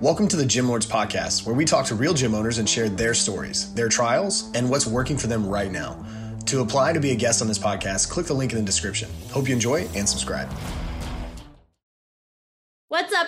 Welcome to the Gym Lords Podcast, where we talk to real gym owners and share their stories, their trials, and what's working for them right now. To apply to be a guest on this podcast, click the link in the description. Hope you enjoy and subscribe.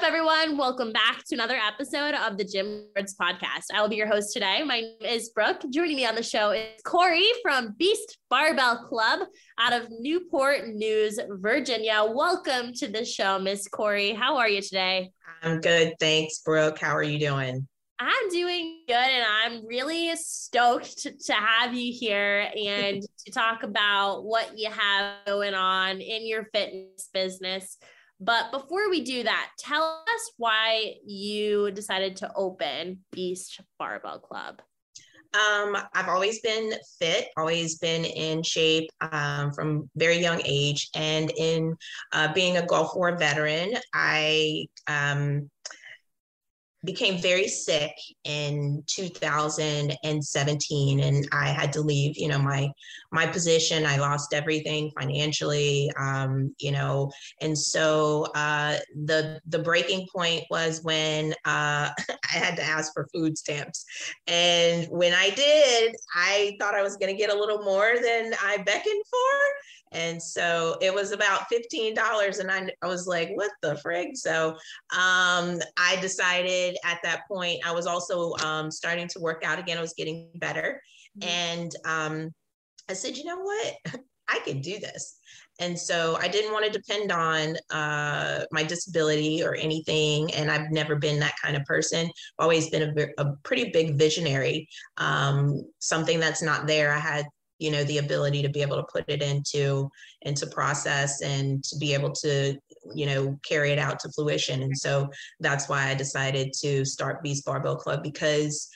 Up, everyone? Welcome back to another episode of the Gym Lords podcast. I will be your host today. My name is Brooke. Joining me on the show is Cori from Beast Barbell Club out of Newport News, Virginia. Welcome to the show, Miss Cori. How are you today? I'm good. Thanks, Brooke. How are you doing? I'm doing good, and I'm really stoked to, to have you here and to talk about what you have going on in your fitness business. But before we do that, tell us why you decided to open Beast Barbell Club. Um, I've always been fit, always been in shape um, from very young age, and in uh, being a Gulf War veteran, I um, became very sick in 2017 and i had to leave you know my my position. I lost everything financially um, you know and so uh, the the breaking point was when uh, i had to ask for food stamps. And when i did i thought i was going to get a little more than i beckoned for and so it was about $15. And I, I was like, what the frig? So um, I decided at that point, I was also um, starting to work out again. I was getting better. Mm-hmm. And um, I said, you know what? I can do this. And so I didn't want to depend on uh, my disability or anything. And I've never been that kind of person. I've always been a, a pretty big visionary. Um, something that's not there. I had you know the ability to be able to put it into into process and to be able to you know carry it out to fruition. And so that's why i decided to start beast barbell club because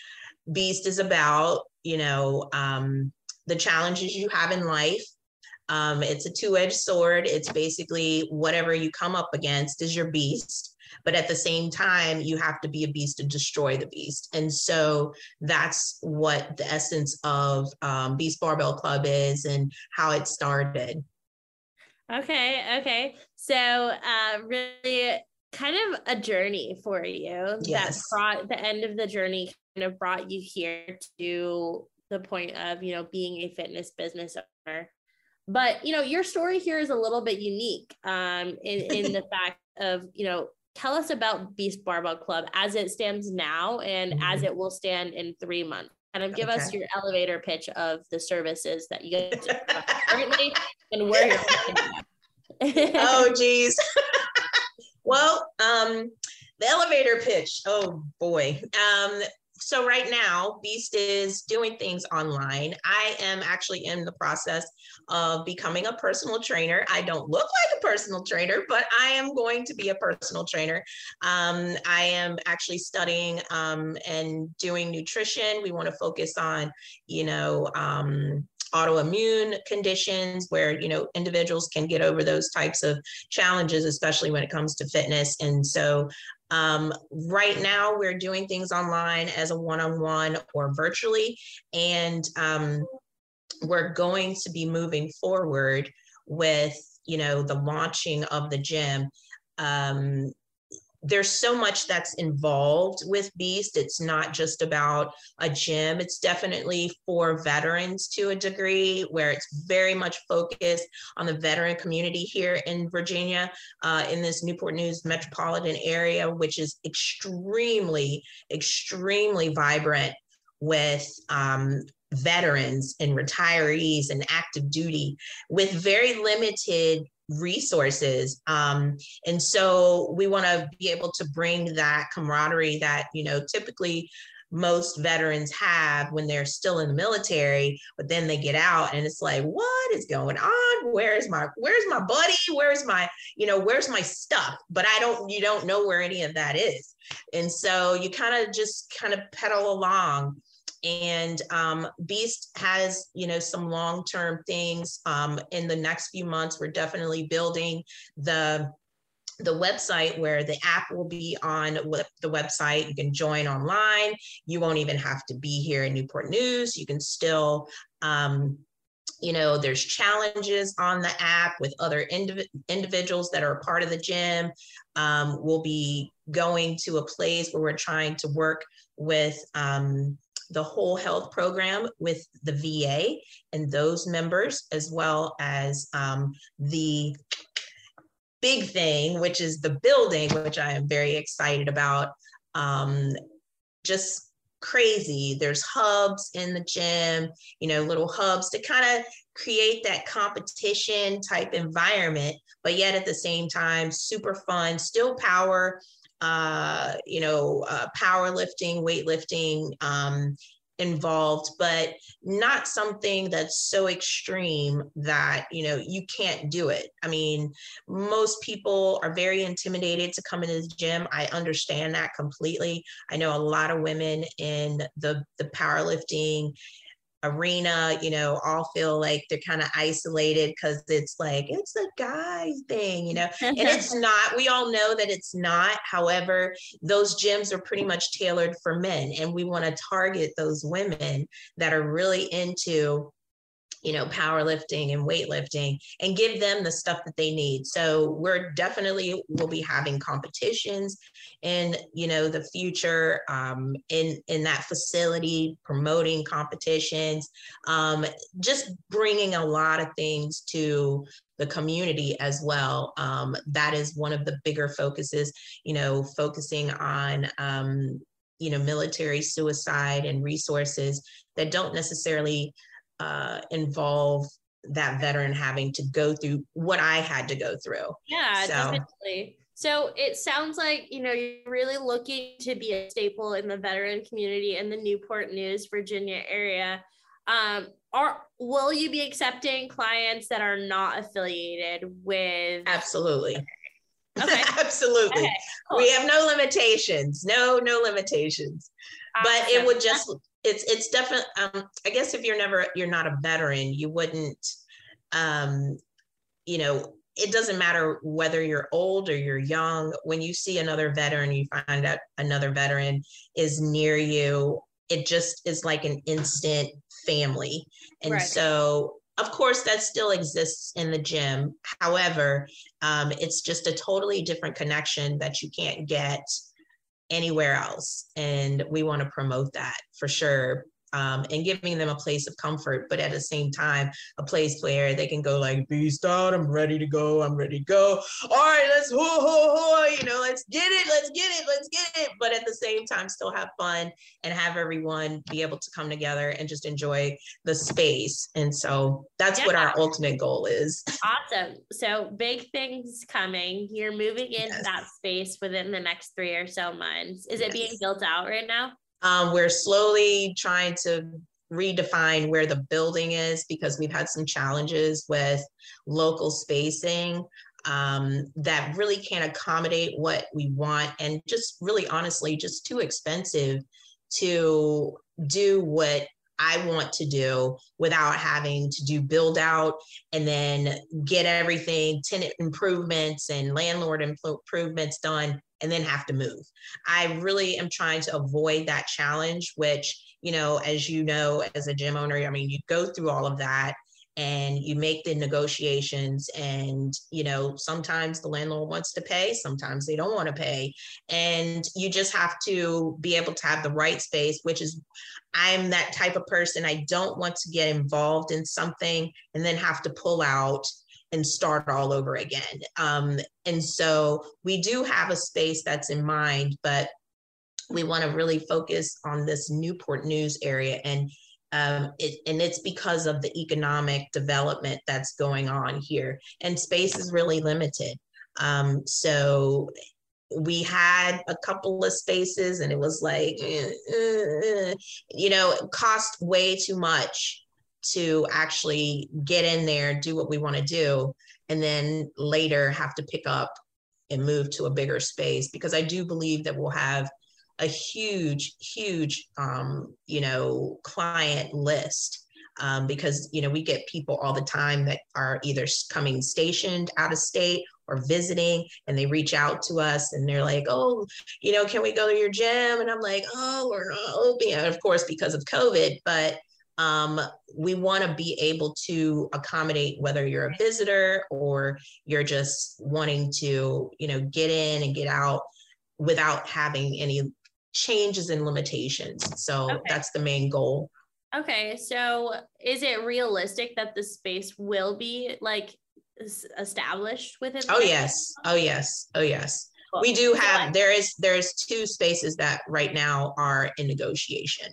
beast is about you know um, the challenges you have in life. Um, it's a two-edged sword. It's basically whatever you come up against is your beast but at the same time you have to be a beast to destroy the beast. And so that's what the essence of um, beast barbell club is and how it started. Okay okay. So uh, really kind of a journey for you yes. that brought the end of the journey kind of brought you here to the point of you know being a fitness business owner. But you know your story here is a little bit unique um in in the fact of you know tell us about Beast Barbell Club as it stands now and mm-hmm. as it will stand in three months. Kind of give okay. us your elevator pitch of the services that you get currently and where you're. oh, geez. well, um, the elevator pitch. Oh boy. Um, so right now beast is doing things online. I am actually in the process of becoming a personal trainer. I don't look like a personal trainer but i am going to be a personal trainer. Um, i am actually studying um, and doing nutrition. We want to focus on you know um, autoimmune conditions where you know individuals can get over those types of challenges especially when it comes to fitness. And so um, right now, we're doing things online as a one on one or virtually, and um, we're going to be moving forward with you know the launching of the gym um, there's so much that's involved with Beast. It's not just about a gym. It's definitely for veterans to a degree, where it's very much focused on the veteran community here in Virginia, uh, in this Newport News metropolitan area, which is extremely, extremely vibrant with um, veterans and retirees and active duty with very limited resources um, and so we want to be able to bring that camaraderie that you know typically most veterans have when they're still in the military but then they get out and it's like what is going on? Where's my where's my buddy? Where's my you know where's my stuff? But i don't you don't know where any of that is. And so you kind of just kind of pedal along and um, beast has you know some long-term things um, in the next few months. We're definitely building the the website where the app will be on the website. You can join online. You won't even have to be here in newport news. You can still um, you know there's challenges on the app with other indiv- individuals that are a part of the gym. Um, we'll be going to a place where we're trying to work with um, the whole health program with the va and those members as well as um, the big thing which is the building which i am very excited about um, just crazy. There's hubs in the gym, you know, little hubs to kind of create that competition type environment, but yet at the same time, super fun, still power, uh, you know, uh, powerlifting, weightlifting, um, involved but not something that's so extreme that you know you can't do it. I mean most people are very intimidated to come into the gym. I understand that completely. I know a lot of women in the the powerlifting arena, you know, all feel like they're kind of isolated because it's like, it's a guy thing, you know, and it's not. We all know that it's not. However, those gyms are pretty much tailored for men, and we want to target those women that are really into you know, powerlifting and weightlifting and give them the stuff that they need. So we're definitely will be having competitions in, you know, the future um, in in that facility, promoting competitions, um, just bringing a lot of things to the community as well. Um, that is one of the bigger focuses, you know, focusing on um, you know military suicide and resources that don't necessarily uh, involve that veteran having to go through what I had to go through. Yeah, so. definitely. So it sounds like you know you're really looking to be a staple in the veteran community in the Newport News, Virginia area. Um, are will you be accepting clients that are not affiliated with? Absolutely. Okay. Absolutely. Okay, cool. We have no limitations. No, no limitations. Awesome. But it would just it's it's definitely um, i guess if you're never you're not a veteran you wouldn't um you know it doesn't matter whether you're old or you're young when you see another veteran you find out another veteran is near you it just is like an instant family and right. so of course that still exists in the gym however um, it's just a totally different connection that you can't get anywhere else. And we want to promote that for sure um, and giving them a place of comfort, but at the same time, a place where they can go like, beast out, I'm ready to go, I'm ready to go. All right, let's ho ho ho, you know, let's get it, let's get it, let's get it. But at the same time, still have fun and have everyone be able to come together and just enjoy the space. And so that's yeah. what our ultimate goal is. Awesome. So big things coming. You're moving into yes. that space within the next three or so months. Is yes. it being built out right now? Um, we're slowly trying to redefine where the building is because we've had some challenges with local spacing um, that really can't accommodate what we want and just really honestly just too expensive to do what I want to do without having to do build out and then get everything tenant improvements and landlord improvements done and then have to move. I really am trying to avoid that challenge, which, you know, as you know, as a gym owner, I mean, you go through all of that and you make the negotiations and you know sometimes the landlord wants to pay sometimes they don't want to pay and you just have to be able to have the right space which is i'm that type of person i don't want to get involved in something and then have to pull out and start all over again. Um, and so we do have a space that's in mind, but we want to really focus on this Newport News area. And um, it, and it's because of the economic development that's going on here. And space is really limited. Um, so we had a couple of spaces and it was like uh, uh, you know cost way too much to actually get in there, do what we want to do, and then later have to pick up and move to a bigger space because I do believe that we'll have a huge, huge, um, you know, client list um, because you know we get people all the time that are either coming stationed out of state or visiting and they reach out to us and they're like oh you know can we go to your gym? And i'm like oh we're not open of course because of covid but um, we want to be able to accommodate whether you're a visitor or you're just wanting to, you know, get in and get out without having any changes and limitations. So okay. that's the main goal. Okay, so is it realistic that the space will be like established within? Oh yes, oh yes, oh yes. Cool. We do have. There is there's two spaces that right now are in negotiation.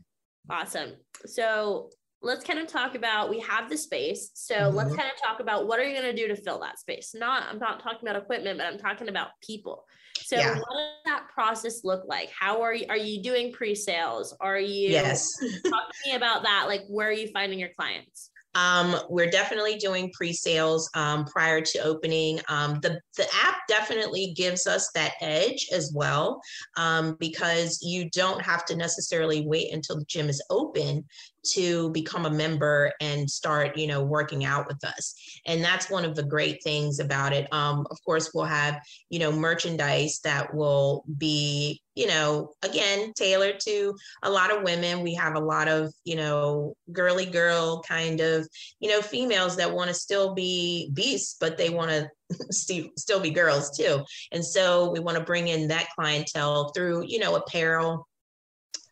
Awesome. So let's kind of talk about we have the space. So mm-hmm. let's kind of talk about what are you going to do to fill that space? Not i'm not talking about equipment but i'm talking about people. So yeah. what does that process look like? How are you are you doing pre-sales? Are you yes. talk to me about that like where are you finding your clients um, we're definitely doing pre-sales um, prior to opening. Um, the, the app definitely gives us that edge as well um, because you don't have to necessarily wait until the gym is open to become a member and start you know working out with us. And that's one of the great things about it. Um, of course we'll have you know merchandise that will be you know again tailored to a lot of women. We have a lot of you know girly girl kind of you know females that want to still be beasts but they want to still be girls too. And so we want to bring in that clientele through you know apparel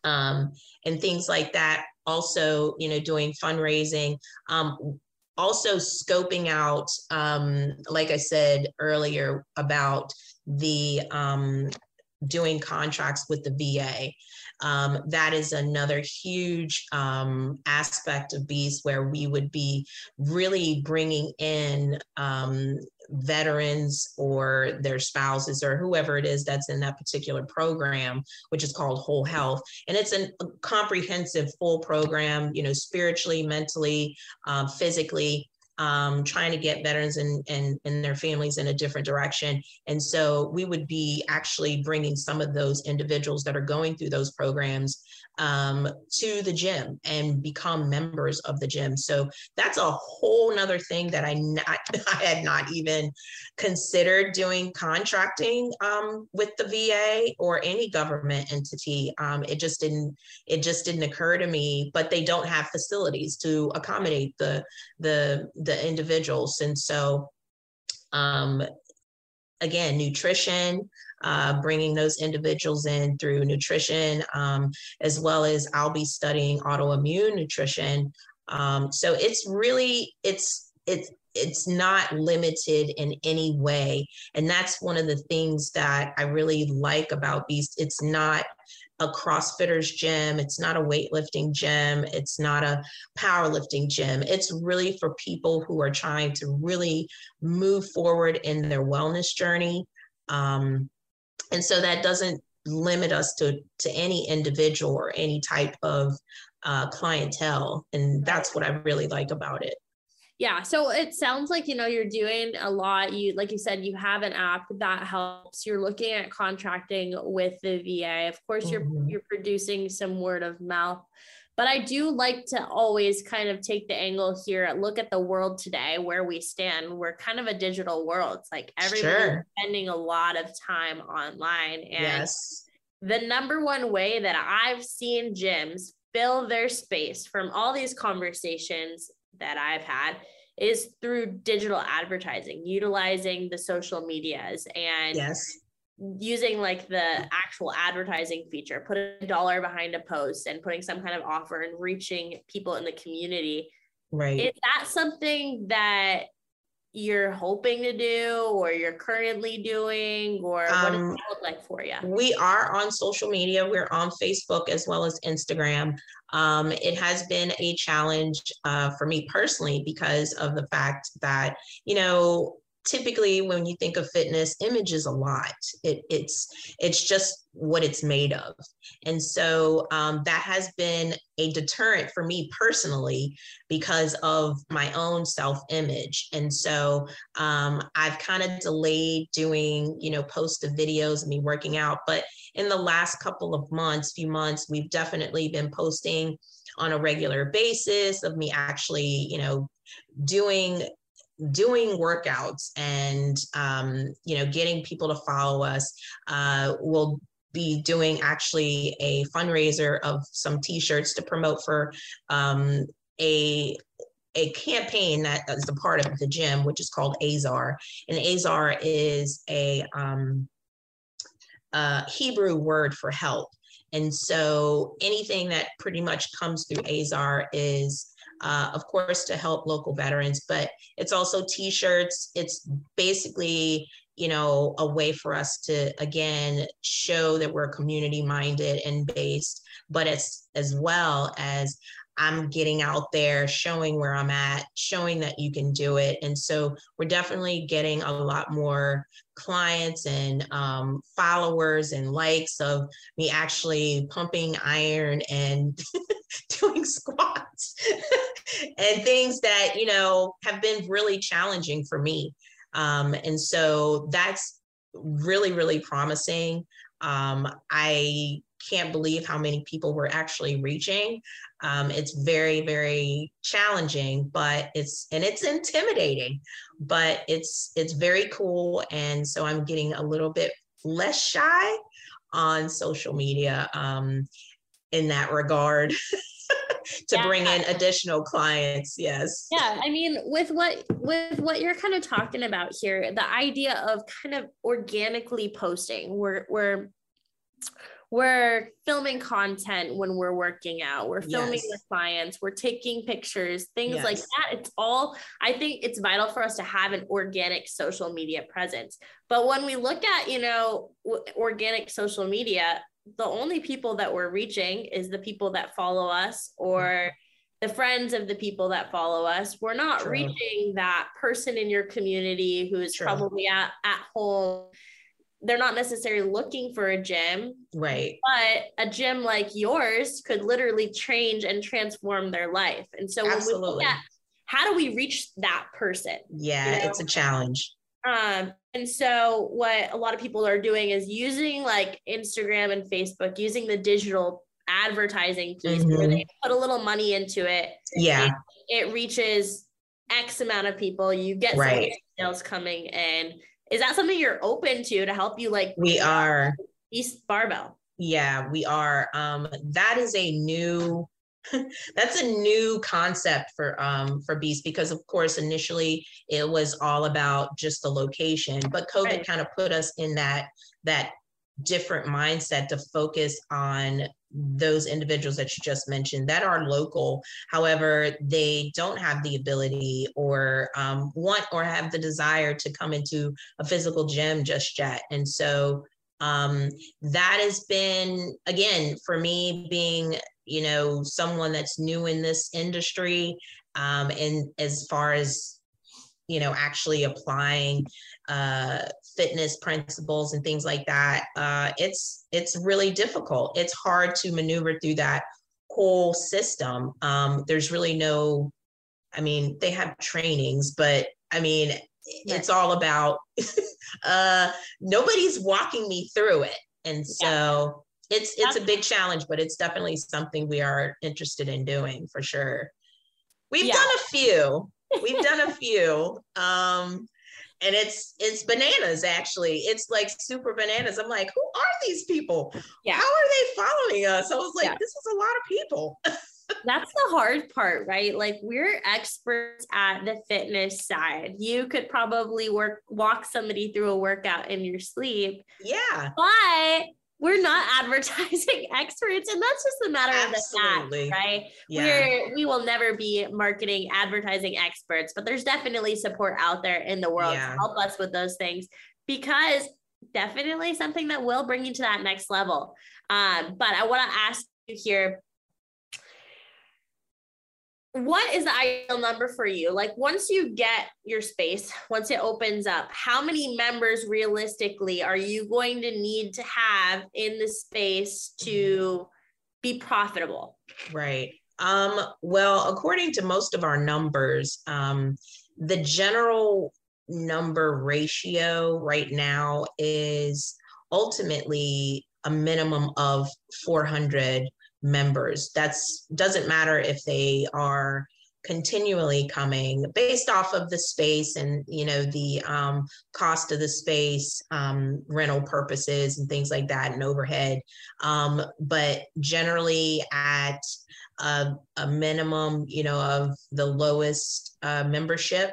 um, and things like that also, you know, doing fundraising, um, also scoping out, um, like I said earlier, about the um, doing contracts with the VA. Um, that is another huge um, aspect of Beast where we would be really bringing in um, veterans or their spouses or whoever it is that's in that particular program, which is called Whole Health. And it's a comprehensive, full program, you know, spiritually, mentally, um, physically. Um, trying to get veterans and, and, and their families in a different direction. And so we would be actually bringing some of those individuals that are going through those programs um, to the gym and become members of the gym. So that's a whole nother thing that I not, I had not even considered doing contracting um, with the VA or any government entity. Um, it just didn't it just didn't occur to me. But they don't have facilities to accommodate the the the individuals, and so um, again, nutrition uh, bringing those individuals in through nutrition, um, as well as I'll be studying autoimmune nutrition. Um, so it's really it's it's it's not limited in any way. And that's one of the things that i really like about beast. It's not a crossfitters gym. It's not a weightlifting gym. It's not a powerlifting gym. It's really for people who are trying to really move forward in their wellness journey. Um, and so that doesn't limit us to to any individual or any type of uh, clientele. And that's what i really like about it yeah so it sounds like you know you're doing a lot you like you said you have an app that helps you're looking at contracting with the va of course mm-hmm. you're you're producing some word of mouth but I do like to always kind of take the angle here, look at the world today, where we stand. We're kind of a digital world. It's like everyone's sure. spending a lot of time online. And yes. the number one way that I've seen gyms fill their space from all these conversations that I've had is through digital advertising, utilizing the social medias and yes using like the actual advertising feature, put a dollar behind a post and putting some kind of offer and reaching people in the community. Right. Is that something that you're hoping to do or you're currently doing or what um, does it look like for you? We are on social media. We're on Facebook as well as Instagram. Um, it has been a challenge uh, for me personally because of the fact that, you know, typically when you think of fitness image is a lot. It, it's it's just what it's made of. And so um, that has been a deterrent for me personally because of my own self-image. And so um, i've kind of delayed doing you know post of videos of me working out. But in the last couple of months few months we've definitely been posting on a regular basis of me actually you know doing doing workouts and um, you know getting people to follow us uh, will be doing actually a fundraiser of some t-shirts to promote for um, a a campaign that is a part of the gym, which is called Azar. And Azar is a um, uh, Hebrew word for help. And so anything that pretty much comes through Azar is, uh, of course, to help local veterans, but it's also t shirts. It's basically, you know, a way for us to, again, show that we're community minded and based, but it's as well as I'm getting out there, showing where I'm at, showing that you can do it. And so we're definitely getting a lot more clients and um, followers and likes of me actually pumping iron and doing squats and things that, you know, have been really challenging for me. Um, and so that's really, really promising. Um, I can't believe how many people we're actually reaching. Um, it's very, very challenging, but it's and it's intimidating, but it's it's very cool. And so I'm getting a little bit less shy on social media um, in that regard. to yeah. bring in additional clients yes yeah i mean with what with what you're kind of talking about here the idea of kind of organically posting we're we're we're filming content when we're working out we're filming yes. with clients we're taking pictures things yes. like that it's all i think it's vital for us to have an organic social media presence but when we look at you know organic social media the only people that we're reaching is the people that follow us or the friends of the people that follow us we're not True. reaching that person in your community who is True. probably at, at home they're not necessarily looking for a gym. Right. But a gym like yours could literally change and transform their life. And so when Absolutely. we look at how do we reach that person? Yeah, you know? it's a challenge. Um, and so what a lot of people are doing is using like Instagram and Facebook, using the digital advertising piece mm-hmm. where they put a little money into it. Yeah. It, reaches X amount of people. You get right. sales coming in is that something you're open to to help you like we are east barbell yeah we are um that is a new that's a new concept for um for beast because of course initially it was all about just the location but covid right. kind of put us in that that different mindset to focus on those individuals that you just mentioned that are local however they don't have the ability or um, want or have the desire to come into a physical gym just yet and so um, that has been again for me being you know someone that's new in this industry um, and as far as you know actually applying uh, fitness principles and things like that uh, it's it's really difficult. It's hard to maneuver through that whole system. Um, there's really no i mean they have trainings but i mean it's all about uh, nobody's walking me through it. And so. It's it's a big challenge but it's definitely something we are interested in doing for sure we've yeah. done a few We've done a few. Um, and it's it's bananas actually. It's like super bananas. I'm like, who are these people? Yeah. How are they following us? I was like, yeah. this is a lot of people. That's the hard part, right? Like we're experts at the fitness side. You could probably work walk somebody through a workout in your sleep. Yeah. But we're not advertising experts and that's just a matter Absolutely. of the fact right yeah. we're we will never be marketing advertising experts but there's definitely support out there in the world yeah. to help us with those things because definitely something that will bring you to that next level um, but i want to ask you here what is the ideal number for you? Like once you get your space, once it opens up, how many members realistically are you going to need to have in the space to be profitable? Right. Um, well, according to most of our numbers, um, the general number ratio right now is ultimately a minimum of 400 members. That's doesn't matter if they are continually coming based off of the space and you know the um, cost of the space um, rental purposes and things like that and overhead um, but generally at a, a, minimum you know of the lowest uh, membership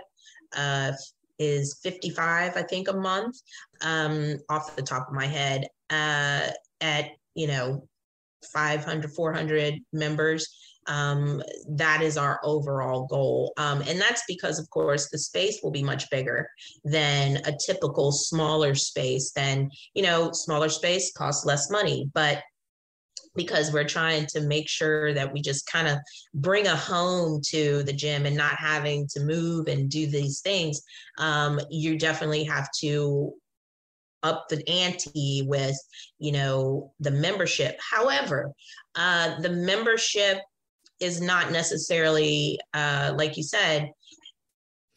uh, is 55 i think a month um, off the top of my head uh, at you know 500 400 members um, that is our overall goal. Um, and that's because, of course, the space will be much bigger than a typical smaller space. Then, you know, smaller space costs less money, but because we're trying to make sure that we just kind of bring a home to the gym and not having to move and do these things, um, you definitely have to up the ante with you know the membership however uh, the membership is not necessarily, uh, like you said,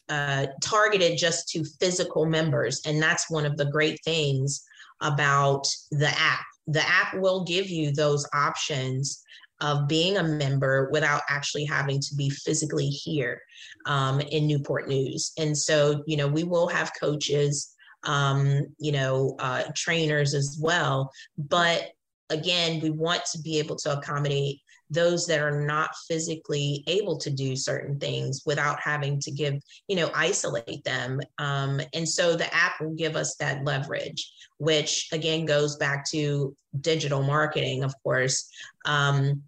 uh, targeted just to physical members. And that's one of the great things about the app. The app will give you those options of being a member without actually having to be physically here um, in Newport News. And so, you know, we will have coaches, um, you know, uh, trainers as well. But again, we want to be able to accommodate those that are not physically able to do certain things without having to give, you know, isolate them. Um, and so the app will give us that leverage, which again goes back to digital marketing, of course. Um,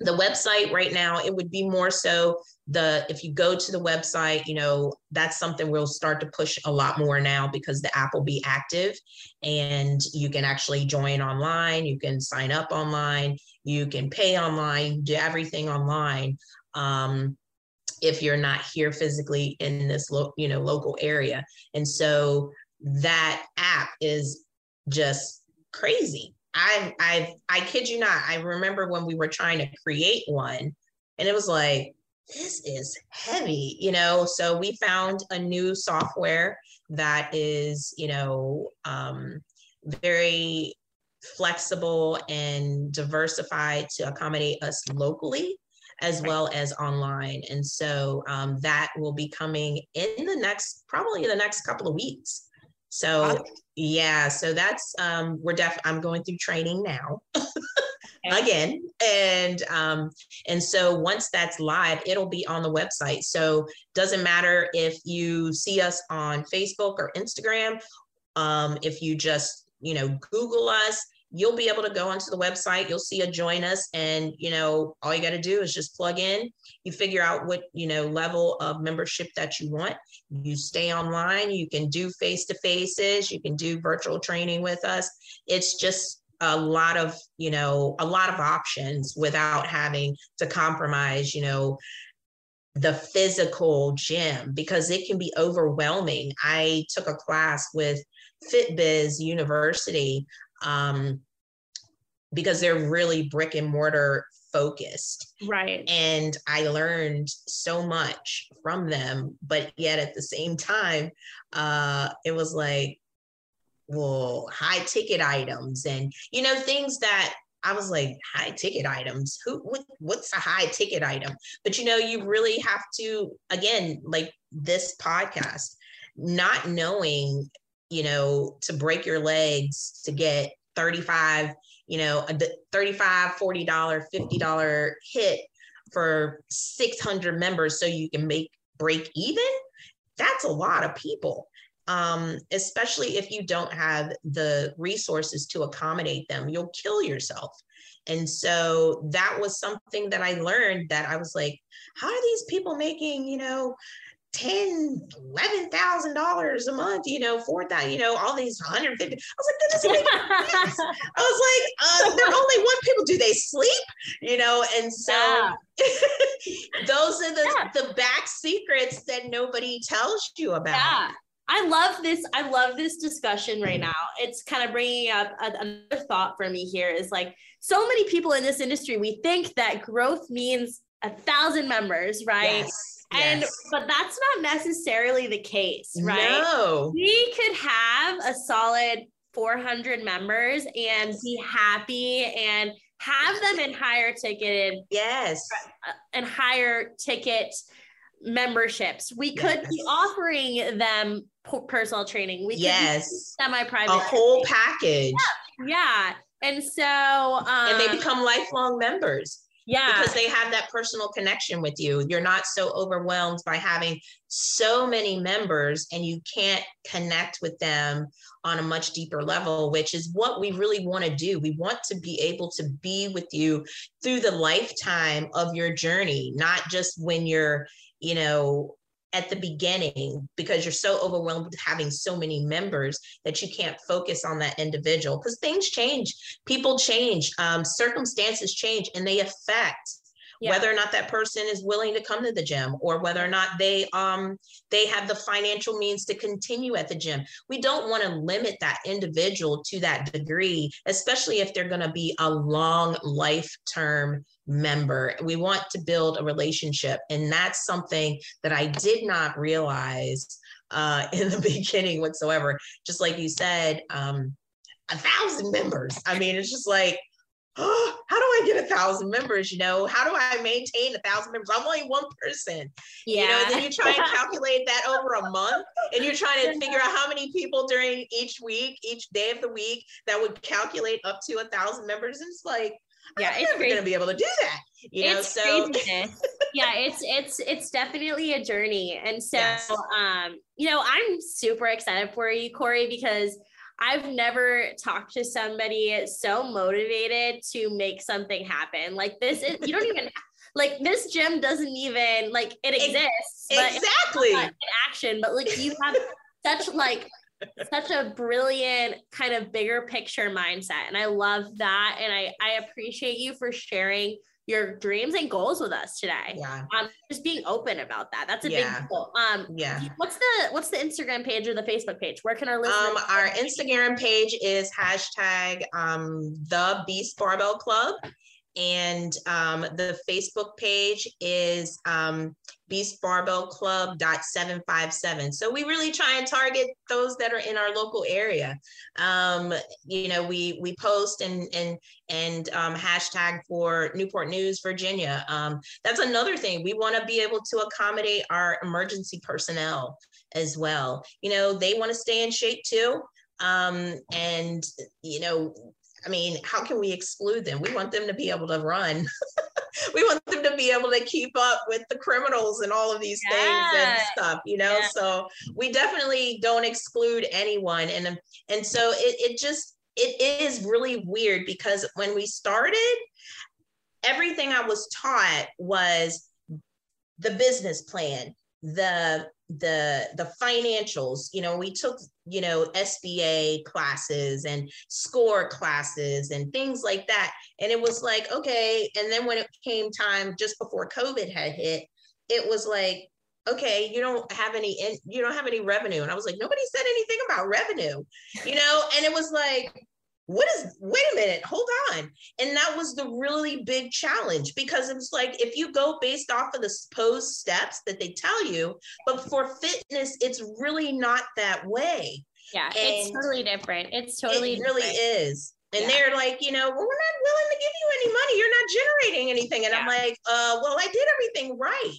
the website right now, it would be more so the if you go to the website you know that's something we'll start to push a lot more now because the app will be active and you can actually join online you can sign up online you can pay online do everything online um, if you're not here physically in this lo- you know local area. And so that app is just crazy i i i kid you not i remember when we were trying to create one and it was like this is heavy, you know. So we found a new software that is, you know, um, very flexible and diversified to accommodate us locally as well as online. And so um, that will be coming in the next, probably in the next couple of weeks. So yeah, so that's um, we're def. I'm going through training now. again and um and so once that's live it'll be on the website so doesn't matter if you see us on facebook or instagram um if you just you know google us you'll be able to go onto the website you'll see a join us and you know all you got to do is just plug in. You figure out what you know level of membership that you want. You stay online you can do face to faces you can do virtual training with us. It's just a lot of you know a lot of options without having to compromise you know the physical gym because it can be overwhelming. I took a class with fitbiz university um, because they're really brick and mortar focused right and i learned so much from them but yet at the same time uh, it was like well, high ticket items and you know things that I was like high ticket items. Who what, what's a high ticket item? But you know, you really have to again, like this podcast, not knowing, you know, to break your legs to get 35, you know, a 35, 40 dollar, 50 dollar hit for 600 members so you can make break even. That's a lot of people um, especially if you don't have the resources to accommodate them, you'll kill yourself. And so that was something that I learned that I was like, how are these people making, you know, ten, eleven thousand dollars a month, you know, for that, you know, all these 150. I was like, that doesn't make sense. I was like, uh, they're only one people. Do they sleep? You know, and so yeah. those are the yeah. the back secrets that nobody tells you about. Yeah. I love this. I love this discussion right now. It's kind of bringing up another thought for me here is like so many people in this industry, we think that growth means a thousand members, right? Yes. And but that's not necessarily the case, right? No. We could have a solid 400 members and be happy and have them in higher ticketed yes. uh, and higher ticket memberships. We could yes. be offering them personal training. We yes. semi-private a whole package. Yeah, yeah. and so um, and they um, become lifelong members yeah. Because they have that personal connection with you. You're not so overwhelmed by having so many members and you can't connect with them on a much deeper level, which is what we really want to do. We want to be able to be with you through the lifetime of your journey, not just when you're, you know, at the beginning because you're so overwhelmed with having so many members that you can't focus on that individual because things change people change um, circumstances change and they affect yeah. whether or not that person is willing to come to the gym or whether or not they um they have the financial means to continue at the gym we don't want to limit that individual to that degree especially if they're going to be a long life term member. We want to build a relationship. And that's something that I did not realize uh, in the beginning whatsoever. Just like you said, um, a thousand members. I mean, it's just like, oh, how do I get a thousand members? You know, how do I maintain a thousand members? I'm only one person. Yeah. You know, then you try and calculate that over a month and you're trying to figure out how many people during each week, each day of the week that would calculate up to a thousand members. And it's like, yeah, I'm it's never gonna be able to do that. You know, it's so yeah, it's it's it's definitely a journey. And so yes. um, you know, I'm super excited for you, Cori, because I've never talked to somebody so motivated to make something happen. Like this is you don't even like this gym doesn't even like it exists. Exactly. in action, but like you have such like such a brilliant kind of bigger picture mindset and i love that and i i appreciate you for sharing your dreams and goals with us today. Yeah. Um just being open about that that's a yeah. big goal. Um yeah. what's the what's the instagram page or the facebook page? Where can our listeners um our instagram page is hashtag um the beast barbell club and um, the Facebook page is um, Beast Barbell Club seven five seven. So we really try and target those that are in our local area. Um, you know, we we post and and and um, hashtag for Newport News, Virginia. Um, that's another thing. We want to be able to accommodate our emergency personnel as well. You know, they want to stay in shape too. Um, and you know I mean, how can we exclude them? We want them to be able to run. we want them to be able to keep up with the criminals and all of these yeah. things and stuff, you know? Yeah. So we definitely don't exclude anyone. And um, and so it, it just it is really weird because when we started, everything I was taught was the business plan, the the the financials you know we took you know sba classes and score classes and things like that. And it was like okay. And then when it came time just before covid had hit it was like okay you don't have any you don't have any revenue. And i was like nobody said anything about revenue you know? And it was like what is wait a minute hold on. And that was the really big challenge because it was like if you go based off of the supposed steps that they tell you but for fitness it's really not that way. Yeah and it's totally different. It's totally it really is. And yeah. they're like you know well we're not willing to give you any money. You're not generating anything. And yeah. i'm like uh well i did everything right.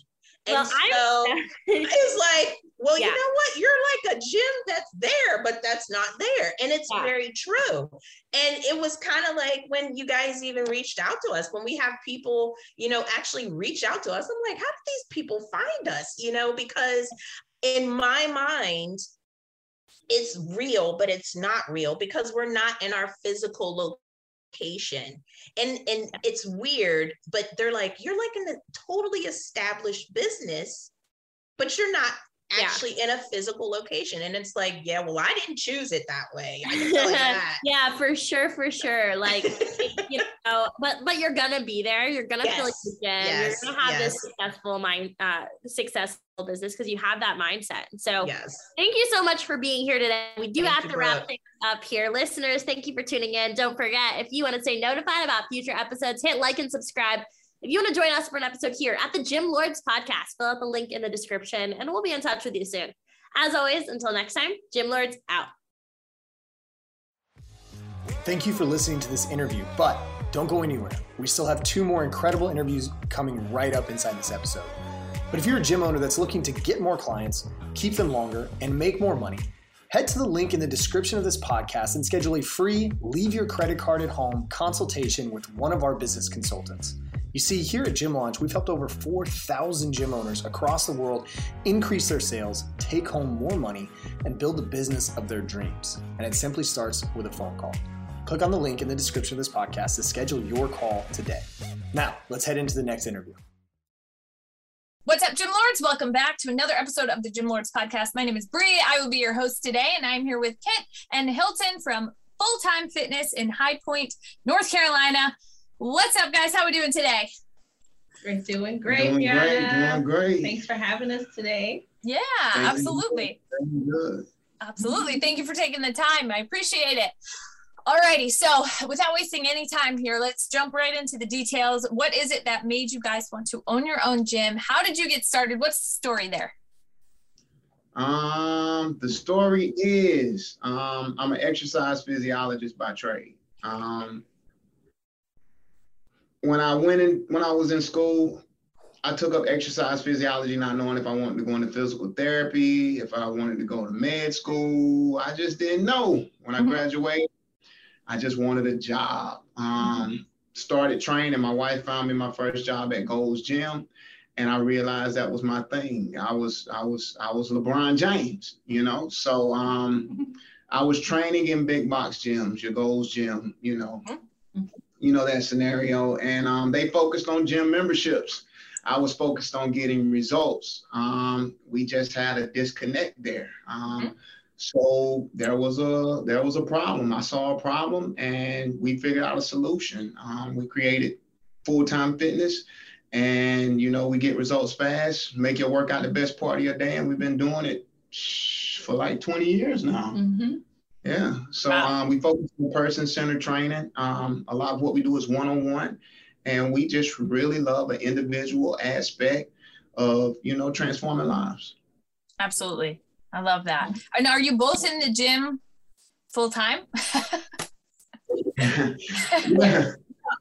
And well, so it's like, well, yeah. you know what? You're like a gym that's there, but that's not there. And it's yeah. very true. And it was kind of like when you guys even reached out to us, when we have people, you know, actually reach out to us, I'm like, how did these people find us? You know, because in my mind, it's real, but it's not real because we're not in our physical location and and it's weird but they're like you're like in a totally established business but you're not actually yeah. in a physical location and it's like yeah well i didn't choose it that way. Yeah for sure for sure. Like you know but but you're gonna be there. You're gonna yes. feel like you can yes. you're gonna have yes. this successful mind uh successful business because you have that mindset. So yes. thank you so much for being here today. We do thank have to wrap things up here. Listeners thank you for tuning in. Don't forget if you want to stay notified about future episodes hit like and subscribe if you want to join us for an episode here at the Gym Lords podcast, fill out the link in the description and we'll be in touch with you soon. As always, until next time, Gym Lords out. Thank you for listening to this interview, but don't go anywhere. We still have two more incredible interviews coming right up inside this episode. But if you're a gym owner that's looking to get more clients, keep them longer, and make more money, head to the link in the description of this podcast and schedule a free leave your credit card at home consultation with one of our business consultants. You see, here at Gym Launch, we've helped over 4,000 gym owners across the world increase their sales, take home more money, and build the business of their dreams. And it simply starts with a phone call. Click on the link in the description of this podcast to schedule your call today. Now, let's head into the next interview. What's up, Gym Lords? Welcome back to another episode of the Gym Lords podcast. My name is Bree. I will be your host today, and I'm here with Kit and Hilton from Full Time Fitness in High Point, North Carolina. What's up, guys? How are we doing today? We're doing great. Doing great. Doing great. Thanks for having us today. Yeah, absolutely. Good. Absolutely. Thank you for taking the time. I appreciate it. Alrighty, so without wasting any time here, let's jump right into the details. What is it that made you guys want to own your own gym? How did you get started? What's the story there? Um, the story is um, I'm an exercise physiologist by trade. Um, when I went in, when I was in school, I took up exercise physiology, not knowing if I wanted to go into physical therapy, if I wanted to go to med school. I just didn't know. When I mm-hmm. graduated, I just wanted a job. Um, started training. My wife found me my first job at Gold's Gym, and I realized that was my thing. I was I was I was LeBron James, you know. So um, I was training in big box gyms, your Gold's Gym, you know, mm-hmm. You know that scenario, and um, they focused on gym memberships. I was focused on getting results. Um, we just had a disconnect there. Um. So there was a there was a problem. I saw a problem, and we figured out a solution. Um, we created full time fitness, and you know we get results fast. Make your workout the best part of your day, and we've been doing it for like 20 years now. Mm-hmm. Yeah. So wow. um, we focus on person centered training. Um, a lot of what we do is one on one, and we just really love an individual aspect of you know transforming lives. Absolutely. I love that. And are you both in the gym full time?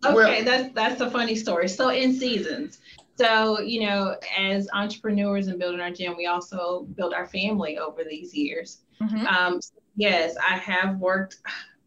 okay, that's that's a funny story. So in seasons. So, you know, as entrepreneurs and building our gym, we also build our family over these years. Mm-hmm. Um, yes, I have worked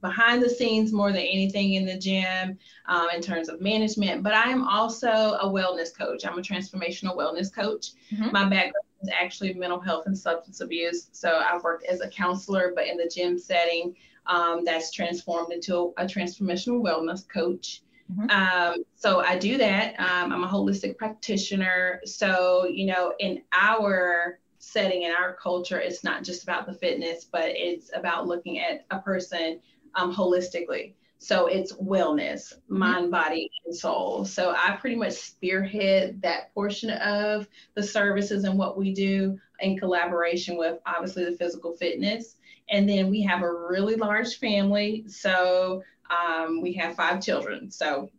behind the scenes more than anything in the gym um, in terms of management, but I am also a wellness coach. I'm a transformational wellness coach. Mm-hmm. My background is actually mental health and substance abuse. So I've worked as a counselor, but in the gym setting, um, that's transformed into a, a transformational wellness coach. Mm-hmm. Um, so I do that. Um, I'm a holistic practitioner. So, you know, in our setting, in our culture, it's not just about the fitness, but it's about looking at a person um, holistically. So it's wellness, mm-hmm. mind, body, and soul. So I pretty much spearhead that portion of the services and what we do in collaboration with obviously the physical fitness. And then we have a really large family. So um, we have five children. So,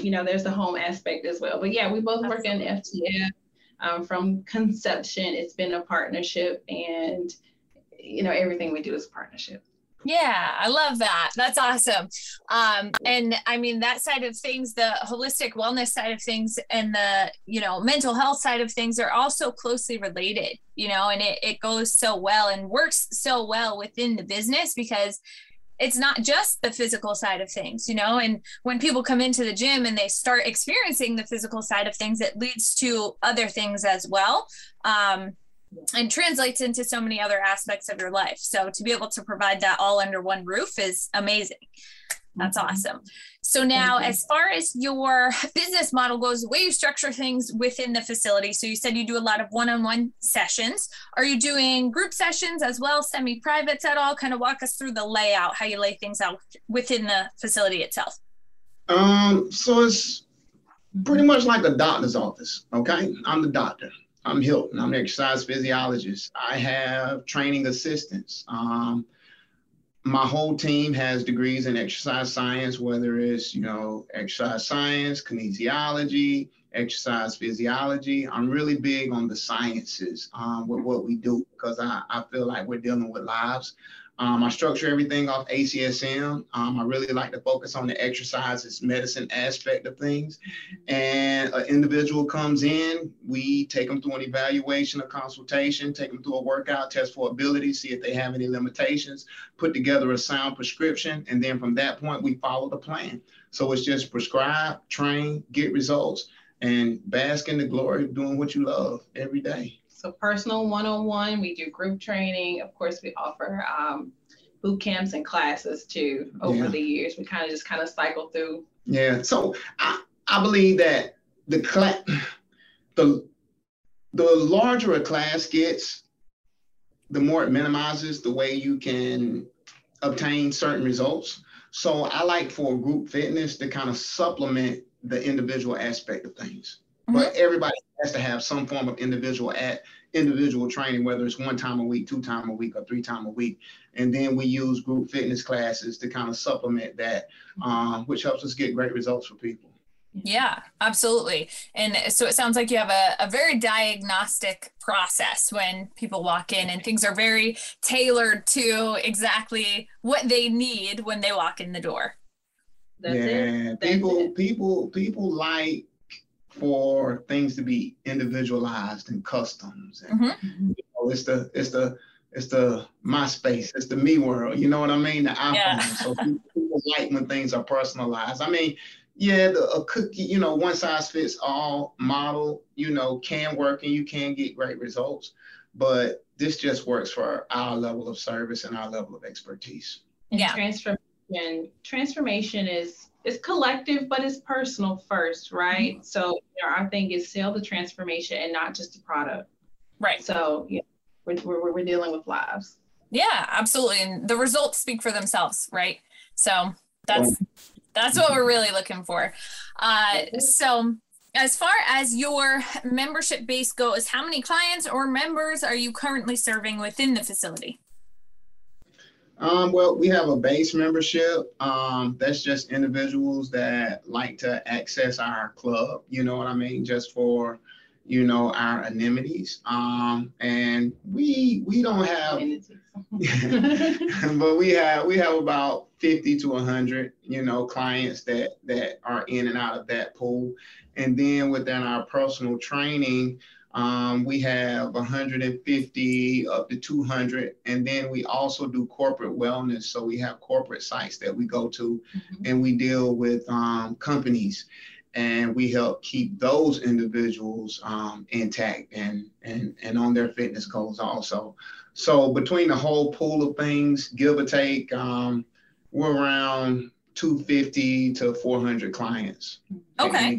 you know, there's the home aspect as well. But yeah, we both work in FTF um, from conception. It's been a partnership, and, you know, everything we do is partnership. Yeah, I love that. That's awesome. Um, and I mean that side of things, the holistic wellness side of things and the, you know, mental health side of things are also closely related, you know, and it, it goes so well and works so well within the business because it's not just the physical side of things, you know, and when people come into the gym and they start experiencing the physical side of things, it leads to other things as well. Um, and translates into so many other aspects of your life. So to be able to provide that all under one roof is amazing. That's awesome. So now, as far as your business model goes, the way you structure things within the facility. So you said you do a lot of one-on-one sessions. Are you doing group sessions as well, semi-privates at all? Kind of walk us through the layout, how you lay things out within the facility itself. Um, so it's pretty much like a doctor's office. Okay, I'm the doctor. I'm Hilton. I'm an exercise physiologist. I have training assistants. Um, my whole team has degrees in exercise science, whether it's, you know, exercise science, kinesiology, exercise physiology. I'm really big on the sciences um, with what we do because I, I feel like we're dealing with lives. Um, I structure everything off ACSM. Um, I really like to focus on the exercises, medicine aspect of things. And an individual comes in, we take them through an evaluation, a consultation, take them through a workout, test for ability, see if they have any limitations, put together a sound prescription. And then from that point, we follow the plan. So it's just prescribe, train, get results, and bask in the glory of doing what you love every day. So personal one-on-one, we do group training. Of course, we offer um, boot camps and classes too over yeah. the years. We kind of just kind of cycle through. Yeah. So I, I believe that the class, the the larger a class gets, the more it minimizes the way you can obtain certain results. So I like for group fitness to kind of supplement the individual aspect of things. Mm-hmm. But everybody has to have some form of individual at individual training, whether it's one time a week, two time a week, or three time a week. And then we use group fitness classes to kind of supplement that, um, which helps us get great results for people. Yeah, absolutely. And so it sounds like you have a, a very diagnostic process when people walk in and things are very tailored to exactly what they need when they walk in the door. That's yeah, people, people, people like for things to be individualized and customs. And, mm-hmm. you know, it's the it's the it's the my space, it's the me world. You know what I mean? The iPhone. Yeah. so people like when things are personalized. I mean, yeah, the, a cookie, you know, one size fits all model, you know, can work and you can get great results, but this just works for our level of service and our level of expertise. And yeah. transformation transformation is it's collective, but it's personal first, right? Mm-hmm. So you know, our thing is sell the transformation and not just the product. Right. So yeah, we're, we're, we're dealing with lives. Yeah, absolutely. And the results speak for themselves, right? So that's that's what we're really looking for. Uh, so as far as your membership base goes, how many clients or members are you currently serving within the facility? Um, well, we have a base membership. Um, that's just individuals that like to access our club. You know what I mean? Just for, you know, our amenities. Um, and we we don't have, but we have we have about fifty to hundred, you know, clients that that are in and out of that pool. And then within our personal training, um, we have 150 up to 200. And then we also do corporate wellness. So we have corporate sites that we go to mm-hmm. and we deal with um, companies and we help keep those individuals um, intact and, and, and on their fitness goals also. So between the whole pool of things, give or take, um, we're around 250 to 400 clients. Okay.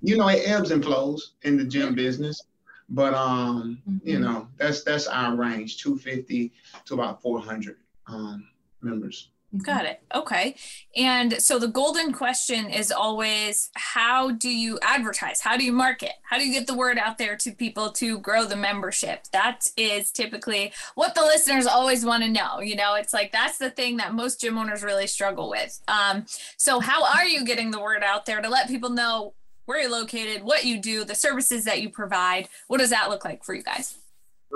You know, it ebbs and flows in the gym business. But um, mm-hmm. you know, that's that's our range, 250 to about 400 um, members. Got it. Okay. And so the golden question is always how do you advertise? How do you market? How do you get the word out there to people to grow the membership? That is typically what the listeners always want to know. You know, it's like that's the thing that most gym owners really struggle with. Um, so, how are you getting the word out there to let people know where you're located, what you do, the services that you provide. What does that look like for you guys?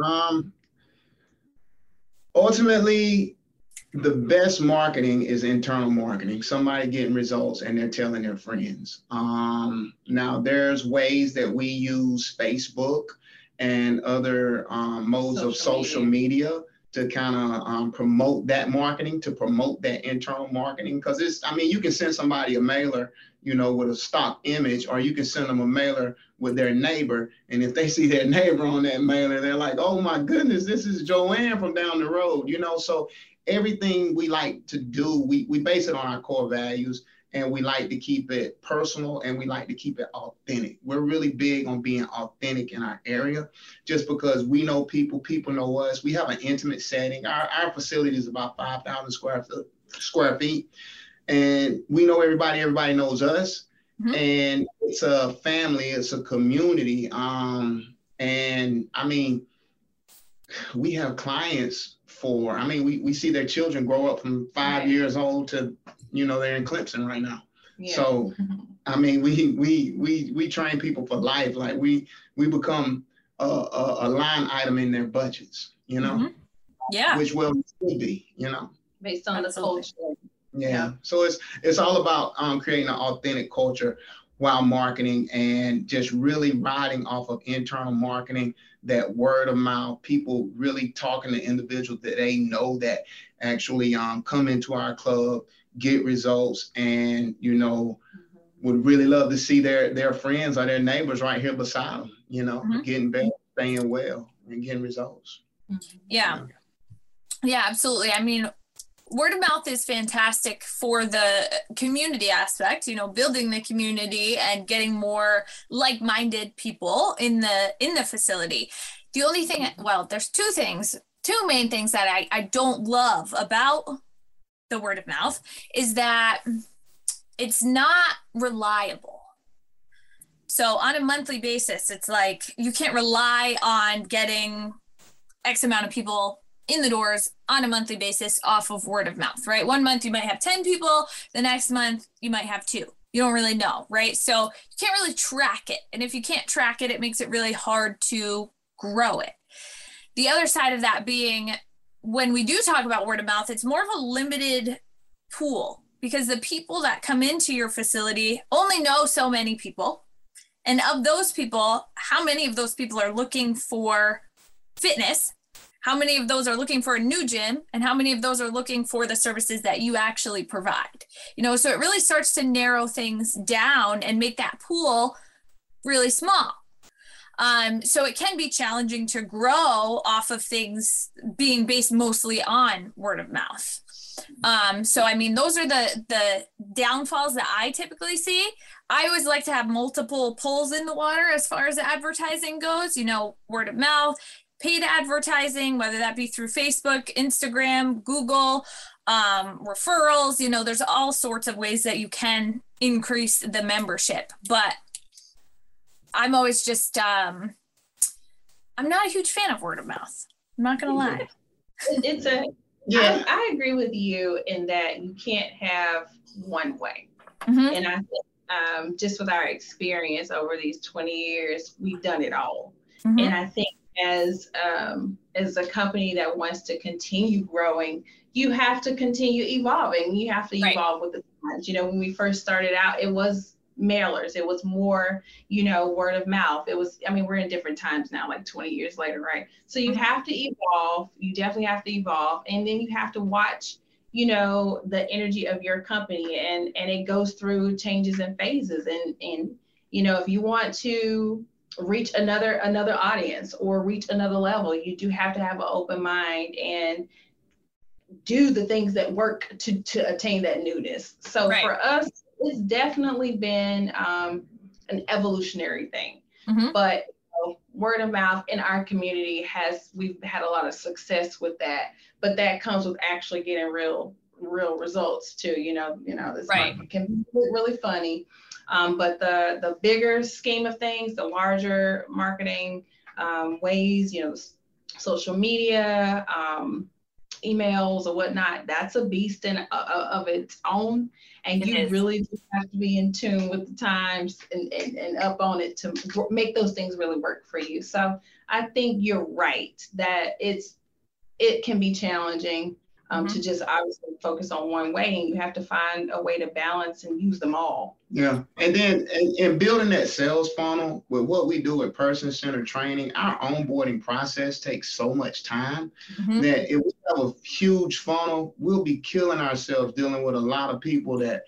Um, ultimately, the best marketing is internal marketing. Somebody getting results and they're telling their friends. Um, now, there's ways that we use Facebook and other um, modes social of social media. media to kind of um, promote that marketing, to promote that internal marketing. Because it's, I mean, you can send somebody a mailer you know, with a stock image, or you can send them a mailer with their neighbor. And if they see their neighbor on that mailer, they're like, oh my goodness, this is Joanne from down the road, you know. So everything we like to do, we, we base it on our core values and we like to keep it personal and we like to keep it authentic. We're really big on being authentic in our area just because we know people, people know us. We have an intimate setting. Our, our facility is about 5,000 square square feet and we know everybody everybody knows us mm-hmm. and it's a family it's a community um and i mean we have clients for i mean we, we see their children grow up from five years old to you know they're in clemson right now yeah. so i mean we we we we train people for life like we we become a, a, a line item in their budgets you know mm-hmm. Yeah. Which well should be, you know. Based on Absolutely. the culture. Yeah. yeah. So it's it's all about um, creating an authentic culture while marketing and just really riding off of internal marketing, that word of mouth, people really talking to individuals that they know that actually um, come into our club, get results, and you know mm-hmm. would really love to see their their friends or their neighbors right here beside them. You know, mm-hmm. getting better, staying well, and getting results. Yeah. Yeah, absolutely. I mean, word of mouth is fantastic for the community aspect you know building the community and getting more like-minded people in the in the facility. The only thing well there's two things two main things that i, I don't love about the word of mouth is that it's not reliable. So on a monthly basis it's like you can't rely on getting x amount of people in the doors on a monthly basis off of word of mouth, right? One month you might have 10 people, the next month you might have two. You don't really know, right? So you can't really track it. And if you can't track it, it makes it really hard to grow it. The other side of that being when we do talk about word of mouth, it's more of a limited pool because the people that come into your facility only know so many people. And of those people, how many of those people are looking for fitness how many of those are looking for a new gym and how many of those are looking for the services that you actually provide. You know so it really starts to narrow things down and make that pool really small. Um, so it can be challenging to grow off of things being based mostly on word of mouth. Um, so i mean those are the the downfalls that i typically see. I always like to have multiple pulls in the water as far as advertising goes you know word of mouth paid advertising, whether that be through Facebook, Instagram, Google, um, referrals. You know, there's all sorts of ways that you can increase the membership. But I'm always just, um, I'm not a huge fan of word of mouth. I'm not going to lie. It's a, yeah, I, I, agree with you in that you can't have one way. Mm-hmm. And I think um, just with our experience over these 20 years, we've done it all. Mm-hmm. And I think as um, as a company that wants to continue growing, you have to continue evolving. You have to evolve right. with the times. You know, when we first started out, it was mailers. It was more, you know, word of mouth. It was, I mean, we're in different times now, like 20 years later, right? So you mm-hmm. have to evolve. You definitely have to evolve. And then you have to watch, you know, the energy of your company and and it goes through changes and phases. And and you know, if you want to reach another another audience or reach another level you do have to have an open mind and do the things that work to to attain that newness so right. for us it's definitely been um, an evolutionary thing mm-hmm. but you know, word of mouth in our community has we've had a lot of success with that but that comes with actually getting real real results too you know you know this right. can be really funny um, but the the bigger scheme of things, the larger marketing um, ways, you know, social media, um, emails or whatnot, that's a beast in uh, uh of its own. And it you is. really have to be in tune with the times and, and, and up on it to make those things really work for you. So I think you're right that it's it can be challenging um, mm-hmm. to just obviously focus on one way and you have to find a way to balance and use them all yeah and then in, building that sales funnel with what we do at person centered training our onboarding process takes so much time mm-hmm. that if we have a huge funnel we'll be killing ourselves dealing with a lot of people that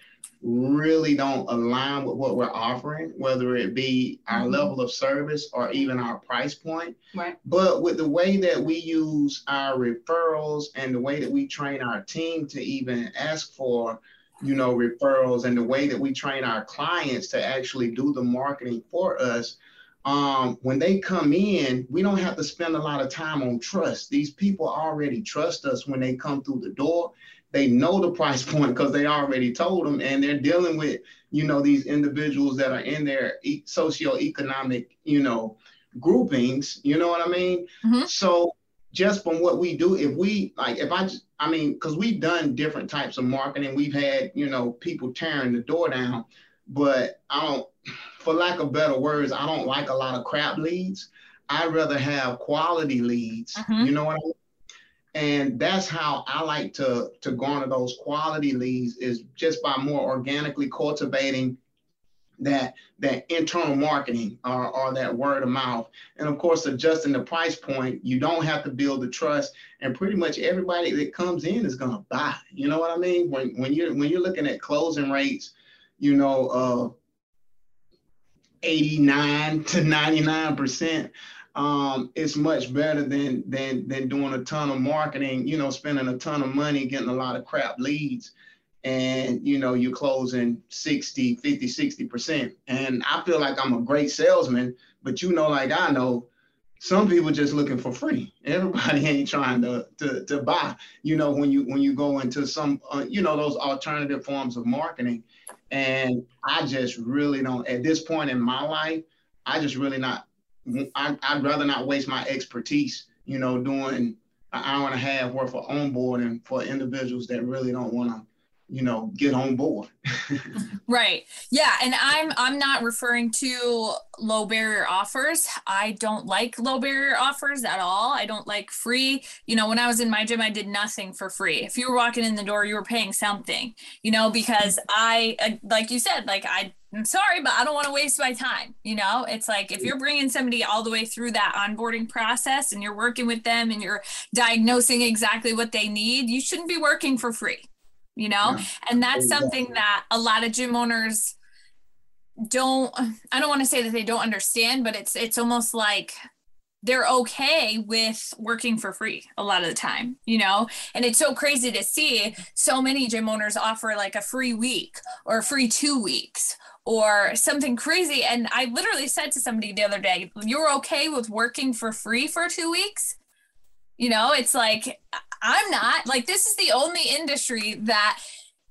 really don't align with what we're offering, whether it be our mm-hmm. level of service or even our price point. Right. But with the way that we use our referrals and the way that we train our team to even ask for, you know, referrals and the way that we train our clients to actually do the marketing for us, um, when they come in, we don't have to spend a lot of time on trust. These people already trust us when they come through the door they know the price point because they already told them and they're dealing with you know these individuals that are in their e- socioeconomic you know groupings you know what i mean mm-hmm. so just from what we do if we like if i i mean because we've done different types of marketing we've had you know people tearing the door down but i don't for lack of better words i don't like a lot of crap leads i'd rather have quality leads mm-hmm. you know what i mean And that's how I like to, to garner those quality leads is just by more organically cultivating that that internal marketing or, or that word of mouth. And of course adjusting the price point you don't have to build the trust and pretty much everybody that comes in is going to buy. You know what i mean? When when you're when you're looking at closing rates you know uh 89 to 99 percent um, it's much better than than than doing a ton of marketing, you know, spending a ton of money, getting a lot of crap leads. And you know, you're closing 60, 50, 60%. And I feel like I'm a great salesman, but you know, like I know, some people just looking for free. Everybody ain't trying to to, to buy. You know, when you when you go into some uh, you know those alternative forms of marketing, and I just really don't. At this point in my life, I just really not I, would rather not waste my expertise, you know, doing an hour and a half worth of onboarding for individuals that really don't want to you know get on board. Right. Yeah and i'm i'm not referring to low barrier offers. I don't like low barrier offers at all. I don't like free. You know when i was in my gym i did nothing for free. If you were walking in the door you were paying something you know because i uh, like you said like i I'm sorry, but I don't want to waste my time. You know, it's like if you're bringing somebody all the way through that onboarding process and you're working with them and you're diagnosing exactly what they need, you shouldn't be working for free you know yeah. and that's exactly. something that a lot of gym owners don't i don't want to say that they don't understand but it's it's almost like they're okay with working for free a lot of the time, you know? And it's so crazy to see so many gym owners offer like a free week or free two weeks or something crazy. And I literally said to somebody the other day, You're okay with working for free for two weeks? You know, it's like, I'm not. Like, this is the only industry that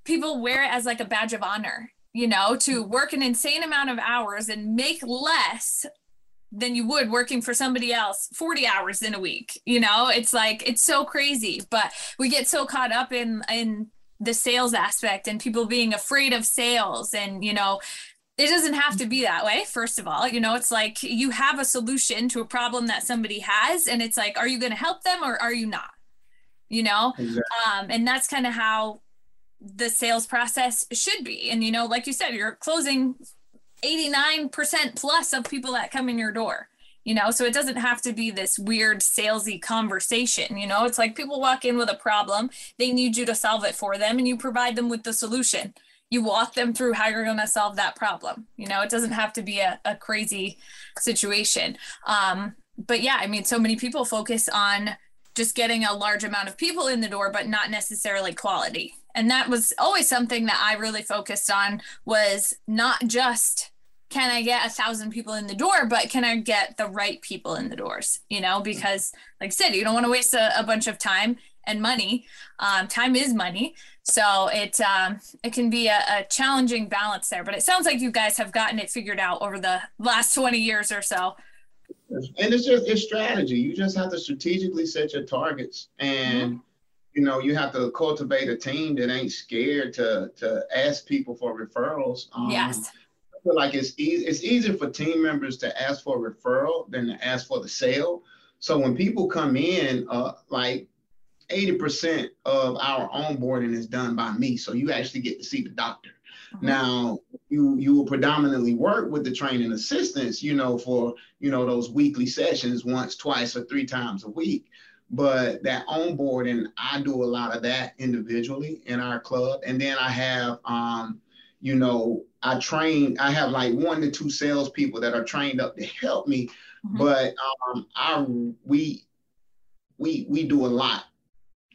people wear it as like a badge of honor, you know, to work an insane amount of hours and make less than you would working for somebody else 40 hours in a week you know? It's like it's so crazy but we get so caught up in in the sales aspect and people being afraid of sales and you know it doesn't have to be that way first of all. You know it's like you have a solution to a problem that somebody has and it's like are you going to help them or are you not you know exactly. um, and that's kind of how the sales process should be and you know like you said you're closing 89% plus of people that come in your door you know so it doesn't have to be this weird salesy conversation you know it's like people walk in with a problem they need you to solve it for them and you provide them with the solution you walk them through how you're going to solve that problem. You know, it doesn't have to be a, a crazy situation. Um, but yeah, I mean, so many people focus on just getting a large amount of people in the door, but not necessarily quality. And that was always something that I really focused on was not just can I get a thousand people in the door, but can I get the right people in the doors? You know, because like I said, you don't want to waste a, a bunch of time and money. Um, time is money. So it um, it can be a, a, challenging balance there, but it sounds like you guys have gotten it figured out over the last 20 years or so. And it's just it's strategy. You just have to strategically set your targets, and mm-hmm. you know you have to cultivate a team that ain't scared to to ask people for referrals. Um, yes. I feel like it's easy. It's easier for team members to ask for a referral than to ask for the sale. So when people come in, uh, like 80% of our onboarding is done by me. So you actually get to see the doctor. Mm-hmm. Now you you will predominantly work with the training assistants, you know, for you know those weekly sessions once, twice, or three times a week. But that onboarding, I do a lot of that individually in our club. And then I have um, you know, I train, I have like one to two salespeople that are trained up to help me. Mm-hmm. But um, I we we we do a lot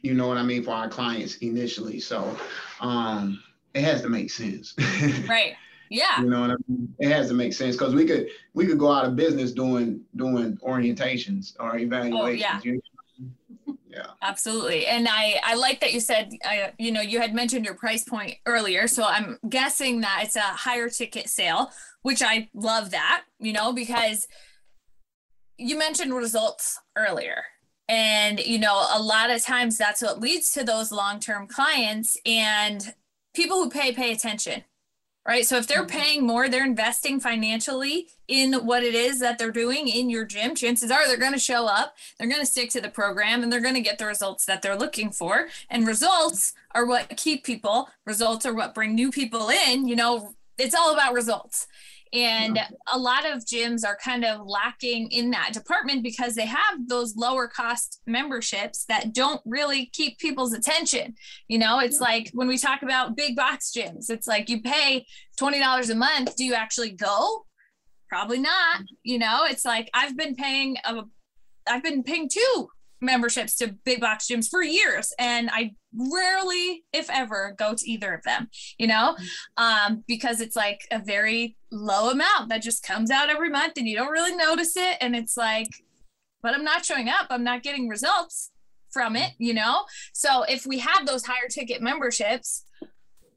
you know what I mean, for our clients initially. So um, it has to make sense. right. Yeah. You know what I mean? It has to make sense because we could we could go out of business doing doing orientations or evaluations. Oh, yeah. You know? yeah. Absolutely. And I I like that you said uh, you know you had mentioned your price point earlier, so I'm guessing that it's a higher ticket sale, which I love that, you know, because you mentioned results earlier and, you know, a lot of times that's what leads to those long term clients and people who pay, pay attention, right? So if they're mm-hmm. paying more, they're investing financially in what it is that they're doing in your gym. Chances are they're going to show up, they're going to stick to the program, and they're going to get the results that they're looking for. And results are what keep people, results are what bring new people in. You know, it's all about results. And yeah. a lot of gyms are kind of lacking in that department because they have those lower cost memberships that don't really keep people's attention. You know, it's yeah. like when we talk about big box gyms, it's like you pay $20 a month. Do you actually go? Probably not. Mm-hmm. You know, it's like I've been paying a I've been paying two memberships to big box gyms for years and i rarely if ever go to either of them you know? Um, because it's like a very low amount that just comes out every month and you don't really notice it. And it's like but i'm not showing up. I'm not getting results from it you know? So if we have those higher ticket memberships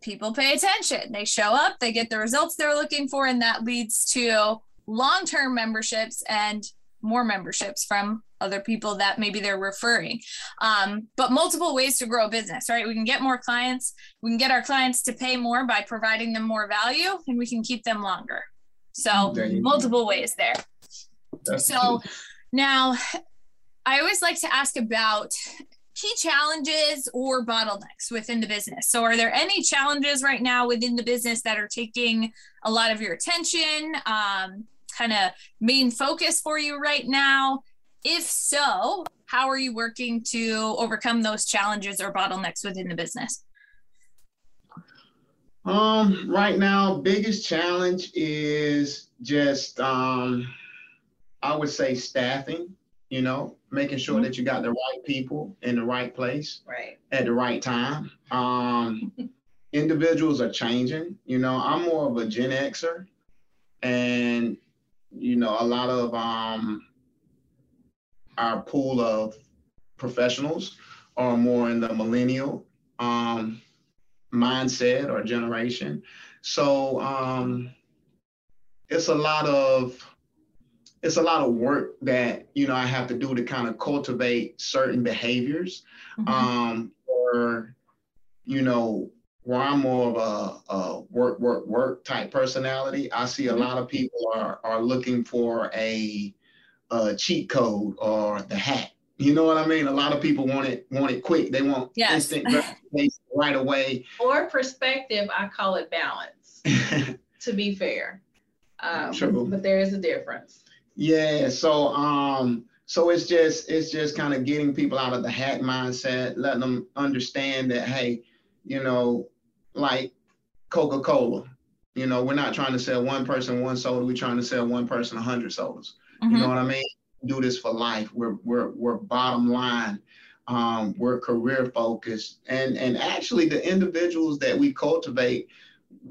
people pay attention. They show up they get the results they're looking for and that leads to long-term memberships and more memberships from other people that maybe they're referring. Um, but multiple ways to grow a business, right? We can get more clients. We can get our clients to pay more by providing them more value, and we can keep them longer. So multiple ways there. That's so cute. now I always like to ask about key challenges or bottlenecks within the business. So, are there any challenges right now within the business that are taking a lot of your attention? Um, kind of main focus for you right now? If so, how are you working to overcome those challenges or bottlenecks within the business? Um, right now, biggest challenge is just um, I would say staffing, you know, making sure mm-hmm. that you got the right people in the right place right at the right time. Um, individuals are changing, you know, I'm more of a Gen Xer and you know, a lot of um, our pool of professionals are more in the millennial um, mindset or generation. So um, it's a lot of it's a lot of work that you know I have to do to kind of cultivate certain behaviors, mm-hmm. um, or you know where I'm more of a, a, work, work, work type personality, I see a mm-hmm. lot of people are are looking for a, a, cheat code or the hack. You know what I mean? A lot of people want it want it quick. They want yes. instant gratification right away. Or perspective, I call it balance. to be fair, um, True. but there is a difference. Yeah. So um, so it's just it's just kind of getting people out of the hack mindset, letting them understand that hey, you know, like Coca Cola. You know, we're not trying to sell one person one soda. We're trying to sell one person a hundred sodas. Mm-hmm. You know what I mean? Do this for life. We're we're we're bottom line. Um, we're career focused, and and actually the individuals that we cultivate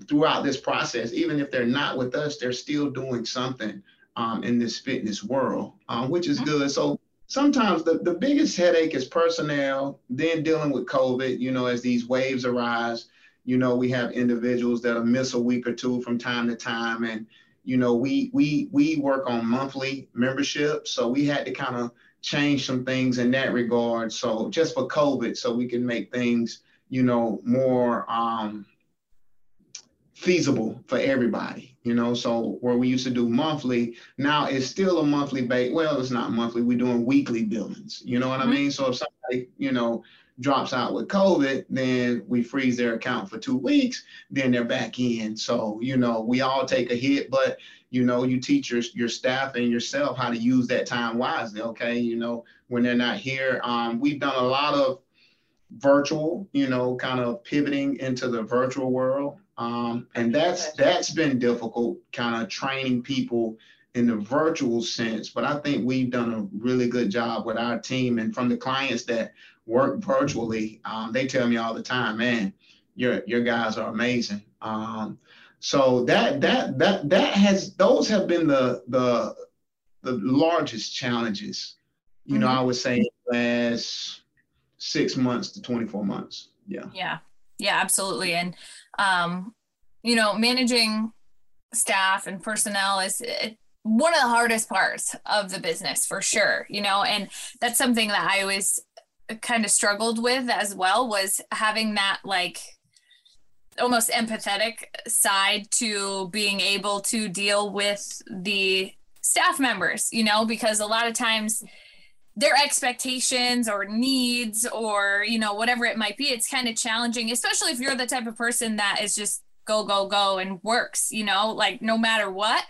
throughout this process, even if they're not with us, they're still doing something um, in this fitness world, um, which is mm-hmm. good. So sometimes the, the biggest headache is personnel, then dealing with COVID, you know, as these waves arise you know, we have individuals that'll miss a week or two from time to time. And, you know, we we we work on monthly membership. So we had to kind of change some things in that regard. So just for COVID, so we can make things, you know, more um, feasible for everybody, you know. So where we used to do monthly, now it's still a monthly base. Well, it's not monthly, we're doing weekly billings. You know what mm-hmm. I mean? So if somebody, you know, drops out with COVID, then we freeze their account for two weeks, then they're back in. So, you know, we all take a hit, but you know, you teach your, your staff and yourself how to use that time wisely. Okay. You know, when they're not here, um, we've done a lot of virtual, you know, kind of pivoting into the virtual world. Um, and that's that's been difficult, kind of training people in the virtual sense. But I think we've done a really good job with our team and from the clients that work virtually, um, they tell me all the time, man, your your guys are amazing. Um, so that that that that has those have been the the the largest challenges. You mm-hmm. know, I would say last six months to 24 months. Yeah. Yeah. Yeah, absolutely. And um, you know, managing staff and personnel is it, one of the hardest parts of the business for sure you know and that's something that i always kind of struggled with as well was having that like almost empathetic side to being able to deal with the staff members, you know, because a lot of times their expectations or needs or, you know, whatever it might be, it's kind of challenging, especially if you're the type of person that is just go, go, go and works, you know, like no matter what.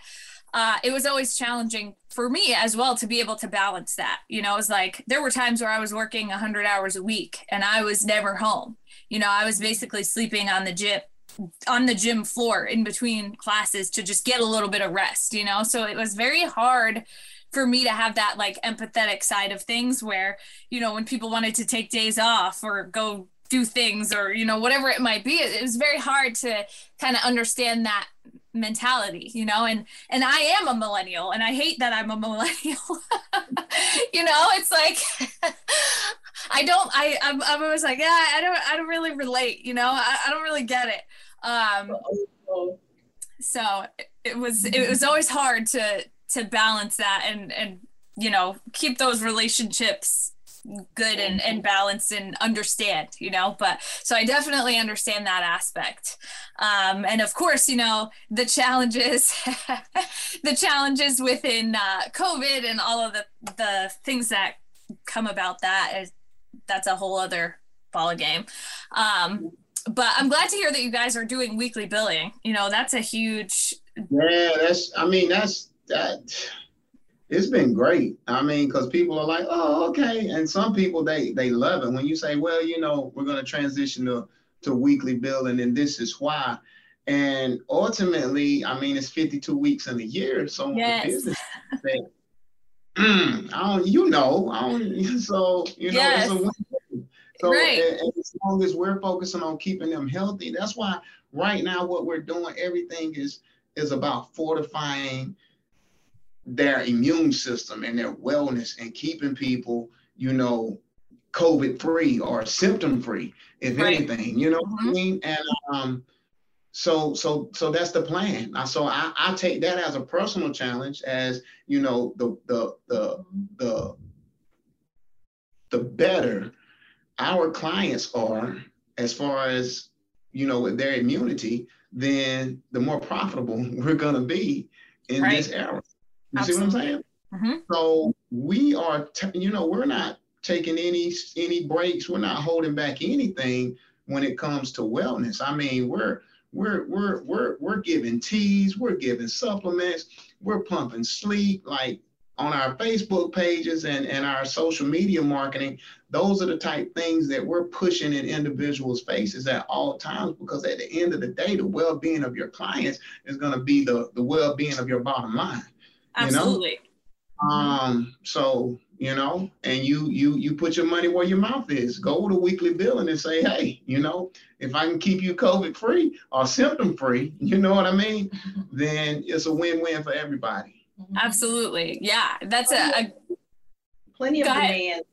Uh, it was always challenging for me as well to be able to balance that. You know, it was like there were times where I was working 100 hours a week and I was never home. You know, I was basically sleeping on the gym on the gym floor in between classes to just get a little bit of rest, you know? So it was very hard for me to have that like empathetic side of things where, you know, when people wanted to take days off or go do things or, you know, whatever it might be, it, it was very hard to kind of understand that mentality you know and and i am a millennial and i hate that i'm a millennial. You know it's like i don't i I'm, I'm always like yeah i don't i don't really relate you know i, I don't really get it. Um, so it was it was always hard to to balance that and and you know keep those relationships good and, and balanced and understand you know but so i definitely understand that aspect um, and of course you know the challenges the challenges within uh, covid and all of the the things that come about that is that's a whole other ball game um, but I'm glad to hear that you guys are doing weekly billing. You know, that's a huge. Yeah, that's. I mean, that's that. It's been great. I mean, because people are like, oh, okay, and some people they they love it when you say, well, you know, we're going to transition to to weekly billing, and this is why. And ultimately, I mean, it's 52 weeks in a year, so yes. the business. mm, I don't, you know, I don't, so you know, yes. it's a so right. as long as we're focusing on keeping them healthy, that's why right now what we're doing, everything is is about fortifying their immune system and their wellness and keeping people, you know, COVID free or symptom free, if right. anything, you know mm-hmm. what I mean? And um, so so so that's the plan. So I, I take that as a personal challenge, as you know, the the the the the better our clients are, as far as you know, with their immunity, then the more profitable we're going to be in right. this era. You Absolutely. see what I'm saying? Mm-hmm. So we are, t- you know, we're not taking any any breaks. We're not holding back anything when it comes to wellness. I mean, we're we're we're we're we're giving teas, we're giving supplements, we're pumping sleep. Like on our Facebook pages and, and our social media marketing, those are the type things that we're pushing in individuals' faces at all times because at the end of the day, the well-being of your clients is going to be the, the well-being of your bottom line. Absolutely. You know? Um, so you know, and you you you put your money where your mouth is. Go with a weekly billing and say, hey, you know, if I can keep you COVID free or symptom free, you know what I mean, then it's a win-win for everybody. Mm-hmm. Absolutely. Yeah. That's a, a plenty of demands,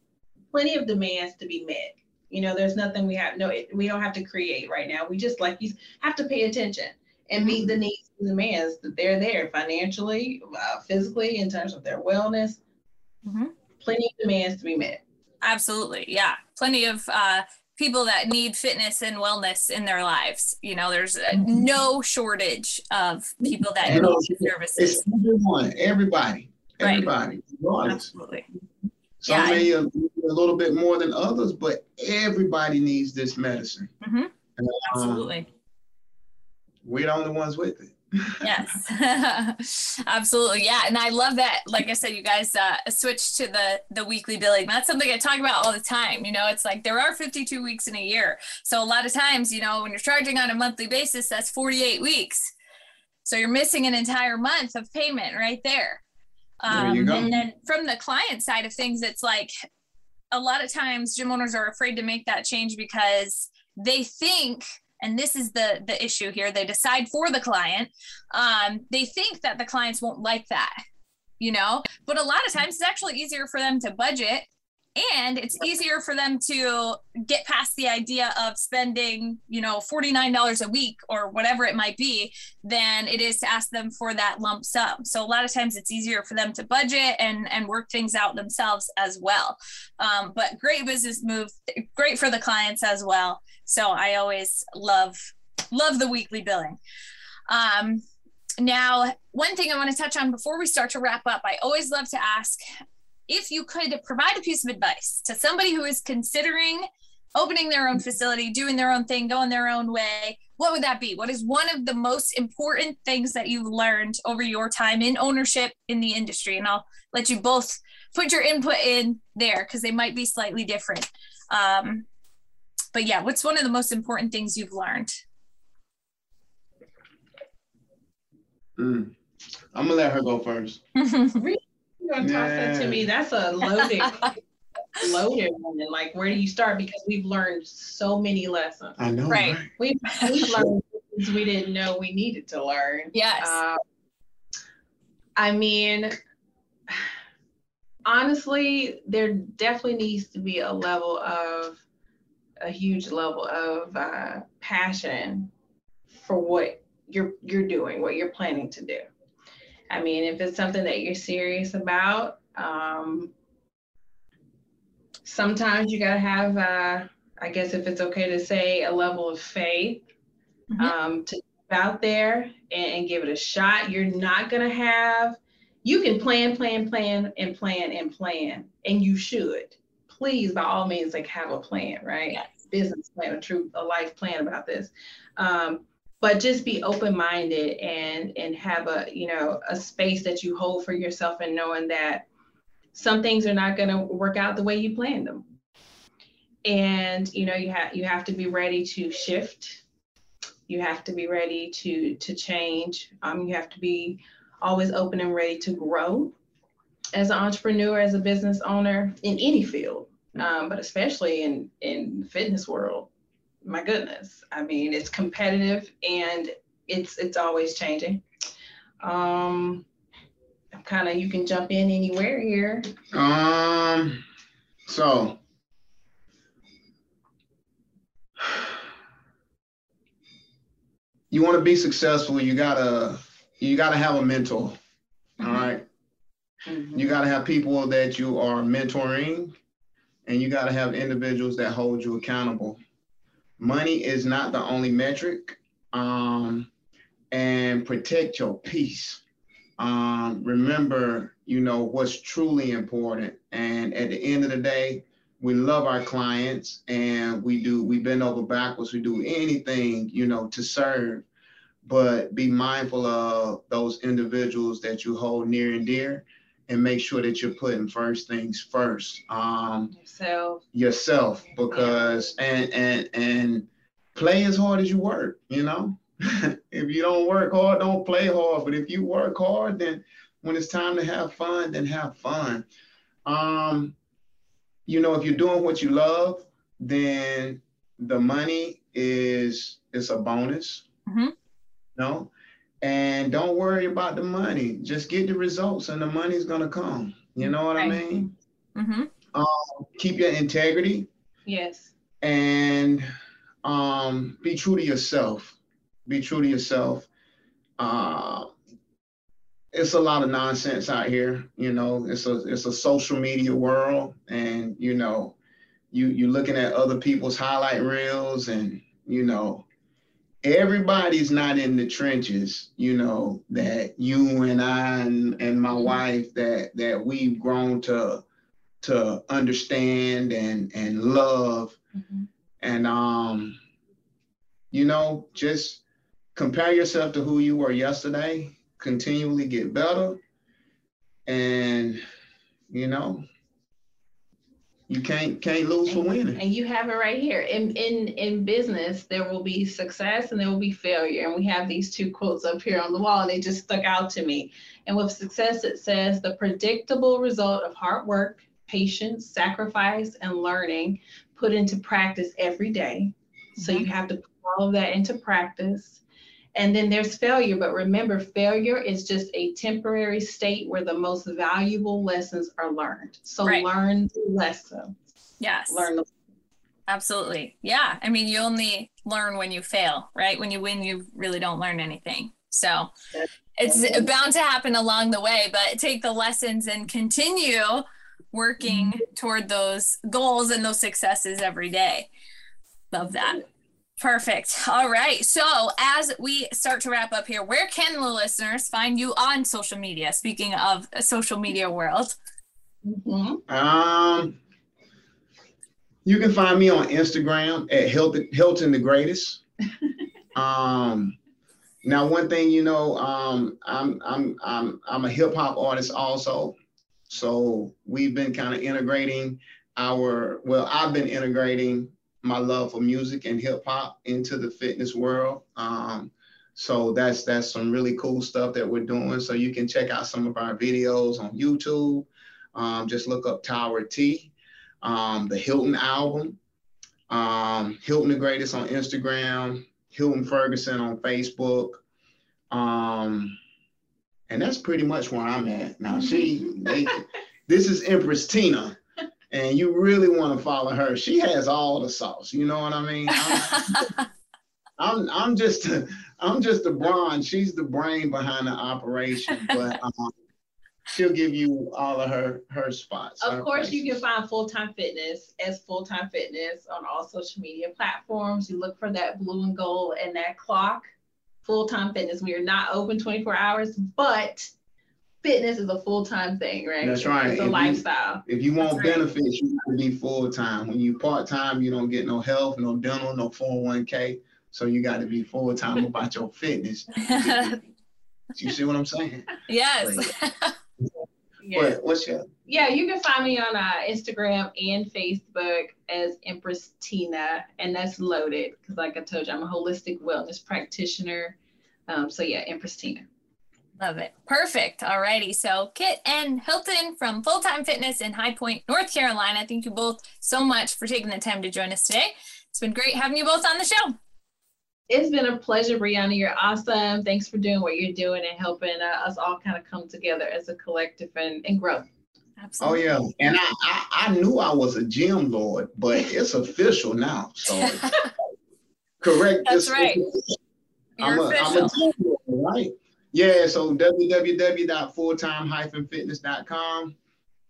plenty of demands to be met. You know, there's nothing we have, no, we don't have to create right now. We just like you have to pay attention and meet the needs and demands that they're there financially, uh, physically, in terms of their wellness. Mm-hmm. Plenty of demands to be met. Absolutely. Yeah. Plenty of uh, people that need fitness and wellness in their lives. You know, there's mm-hmm. no shortage of people that need services. It's everyone, everybody, everybody. Right. Absolutely. Some yeah, may a, a, little bit more than others, but everybody needs this medicine. Mm-hmm. Um, Absolutely. We're the only ones with it yes. Absolutely. Yeah and i love that like i said you guys uh switched to the the weekly billing. That's something i talk about all the time you know it's like there are 52 weeks in a year. So a lot of times you know when you're charging on a monthly basis that's 48 weeks. So you're missing an entire month of payment right there. Um, there and then from the client side of things it's like a lot of times gym owners are afraid to make that change because they think and this is the the issue here they decide for the client um, they think that the clients won't like that you know? But a lot of times it's actually easier for them to budget and it's easier for them to get past the idea of spending you know $49 a week or whatever it might be than it is to ask them for that lump sum. So a lot of times it's easier for them to budget and and work things out themselves as well. Um, but great business move great for the clients as well. So i always love love the weekly billing. Um, now, one thing I want to touch on before we start to wrap up, I always love to ask if you could provide a piece of advice to somebody who is considering opening their own facility, doing their own thing, going their own way, what would that be? What is one of the most important things that you've learned over your time in ownership in the industry? And I'll let you both put your input in there because they might be slightly different. Um, but yeah, what's one of the most important things you've learned? Mm. I'm gonna let her go first. You're gonna toss that to me. That's a loaded, loaded one. And like, where do you start? Because we've learned so many lessons. I know. Right. right? We've, we've learned things we didn't know we needed to learn. Yes. Um, I mean, honestly, there definitely needs to be a level of a huge level of uh, passion for what you're you're doing, what you're planning to do. I mean, if it's something that you're serious about, um, sometimes you gotta have, uh, I guess, if it's okay to say, a level of faith mm-hmm. um, to out there and, and give it a shot. You're not gonna have. You can plan, plan, plan, and plan and plan, and you should. Please, by all means, like have a plan, right? Yes. Business plan, a true, a life plan about this. Um, but just be open-minded and and have a you know a space that you hold for yourself and knowing that some things are not going to work out the way you planned them. And you know you have you have to be ready to shift. You have to be ready to to change. Um, you have to be always open and ready to grow as an entrepreneur as a business owner in any field um, but especially in in the fitness world my goodness. I mean, it's competitive and it's it's always changing. Um, kind of you can jump in anywhere here. Um, so you want to be successful, you gotta you gotta have a mentor. Mm-hmm. All right? mm-hmm. You gotta have people that you are mentoring, and you gotta have individuals that hold you accountable money is not the only metric. Um, and protect your peace. Um, remember, you know, what's truly important. And at the end of the day, we love our clients and we do, we bend over backwards, we do anything, you know, to serve. But be mindful of those individuals that you hold near and dear and make sure that you're putting first things first. Um, yourself. Yourself, because and and and play as hard as you work. You know, if you don't work hard, don't play hard. But if you work hard, then when it's time to have fun, then have fun. Um, you know, if you're doing what you love, then the money is is a bonus. Mm-hmm. No, and don't worry about the money. Just get the results, and the money's gonna come. You know what right. I mean? Mm-hmm. Um, keep your integrity. Yes. And um, be true to yourself. Be true to yourself. Uh, it's a lot of nonsense out here. You know, it's a it's a social media world, and you know, you you're looking at other people's highlight reels, and you know, everybody's not in the trenches, you know, that you and I and, and my mm-hmm. wife that that we've grown to to understand and and love. Mm-hmm. And um, you know, just compare yourself to who you were yesterday, continually get better. And you know, you can't can't lose for winning. And you have it right here. In in in business, there will be success and there will be failure. And we have these two quotes up here on the wall, and they just stuck out to me. And with success, it says the predictable result of hard work, patience, sacrifice, and learning put into practice every day. Mm-hmm. So you have to put all of that into practice and then there's failure, but remember, failure is just a temporary state where the most valuable lessons are learned. So right. learn the lesson. Yes. Learn the Absolutely. Yeah. I mean, you only learn when you fail, right? When you win, you really don't learn anything. So it's bound to happen along the way, but take the lessons and continue working mm-hmm. toward those goals and those successes every day. Love that. Perfect. All right. So, as we start to wrap up here, where can the listeners find you on social media? Speaking of social media world, mm-hmm. um, you can find me on Instagram at Hilton, Hilton the Greatest. um, now, one thing you know, um, I'm I'm I'm I'm a hip hop artist also, so we've been kind of integrating our well, I've been integrating my love for music and hip hop into the fitness world. Um, so that's that's some really cool stuff that we're doing. So you can check out some of our videos on YouTube. Um, just look up Tower T, um, the Hilton album, um, Hilton the Greatest on Instagram, Hilton Ferguson on Facebook. Um, and that's pretty much where I'm at. Now she they, this is Empress Tina and you really want to follow her. She has all the sauce. You know what I mean? I'm, I'm, I'm just a, I'm just the brawn. She's the brain behind the operation, but um, she'll give you all of her her spots. Of her course, places. you can find Full Time Fitness as Full Time Fitness on all social media platforms. You look for that blue and gold and that clock. Full Time Fitness. We are not open 24 hours, but fitness is a full time thing, right? That's right. It's a if lifestyle. You, if you want That's benefits, right. you have to be full time. When you part time, you don't get no health, no dental, no 401k. So you got to be full time about your fitness. you see what I'm saying? Yes. yeah. But what's your? Yeah, you can find me on uh, Instagram and Facebook as Empress Tina, and that's loaded because, like I told you, I'm a holistic wellness practitioner. Um, so yeah, Empress Tina. Love it. Perfect. All righty. So Kit and Hilton from Full Time Fitness in High Point, North Carolina. Thank you both so much for taking the time to join us today. It's been great having you both on the show. It's been a pleasure, Brianna. You're awesome. Thanks for doing what you're doing and helping uh, us all kind of come together as a collective and, and grow. Absolutely. Oh yeah, and I, I, I knew I was a gym lord, but it's official now. So correct. That's this, right. I'm You're a, official. I'm a gym lord, right? Yeah, so www.fulltime-fitness.com.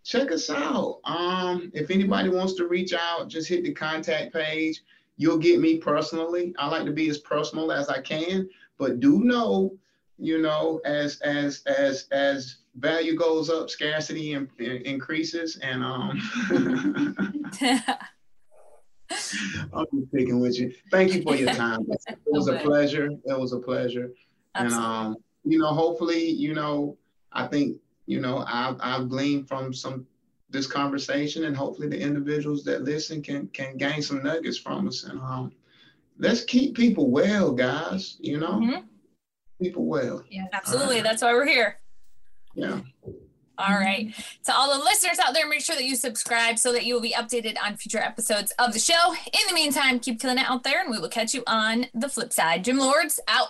Check us out. Um, if anybody wants to reach out, just hit the contact page. You'll get me personally. I like to be as personal as I can, but do know, you know, as as as as value goes up, scarcity in, in, increases, and um. I'm just picking with you. Thank you for your time. It was a pleasure. It was a pleasure. Absolutely. And um, you know, hopefully, you know, I think, you know, I've, I've gleaned from some this conversation and hopefully the individuals that listen can can gain some nuggets from us and um let's keep people well guys you know mm-hmm. people well yeah absolutely that's why we're here yeah all right. To all the listeners out there, make sure that you subscribe so that you will be updated on future episodes of the show. In the meantime, keep killing it out there, and we will catch you on the flip side. Gym Lords out.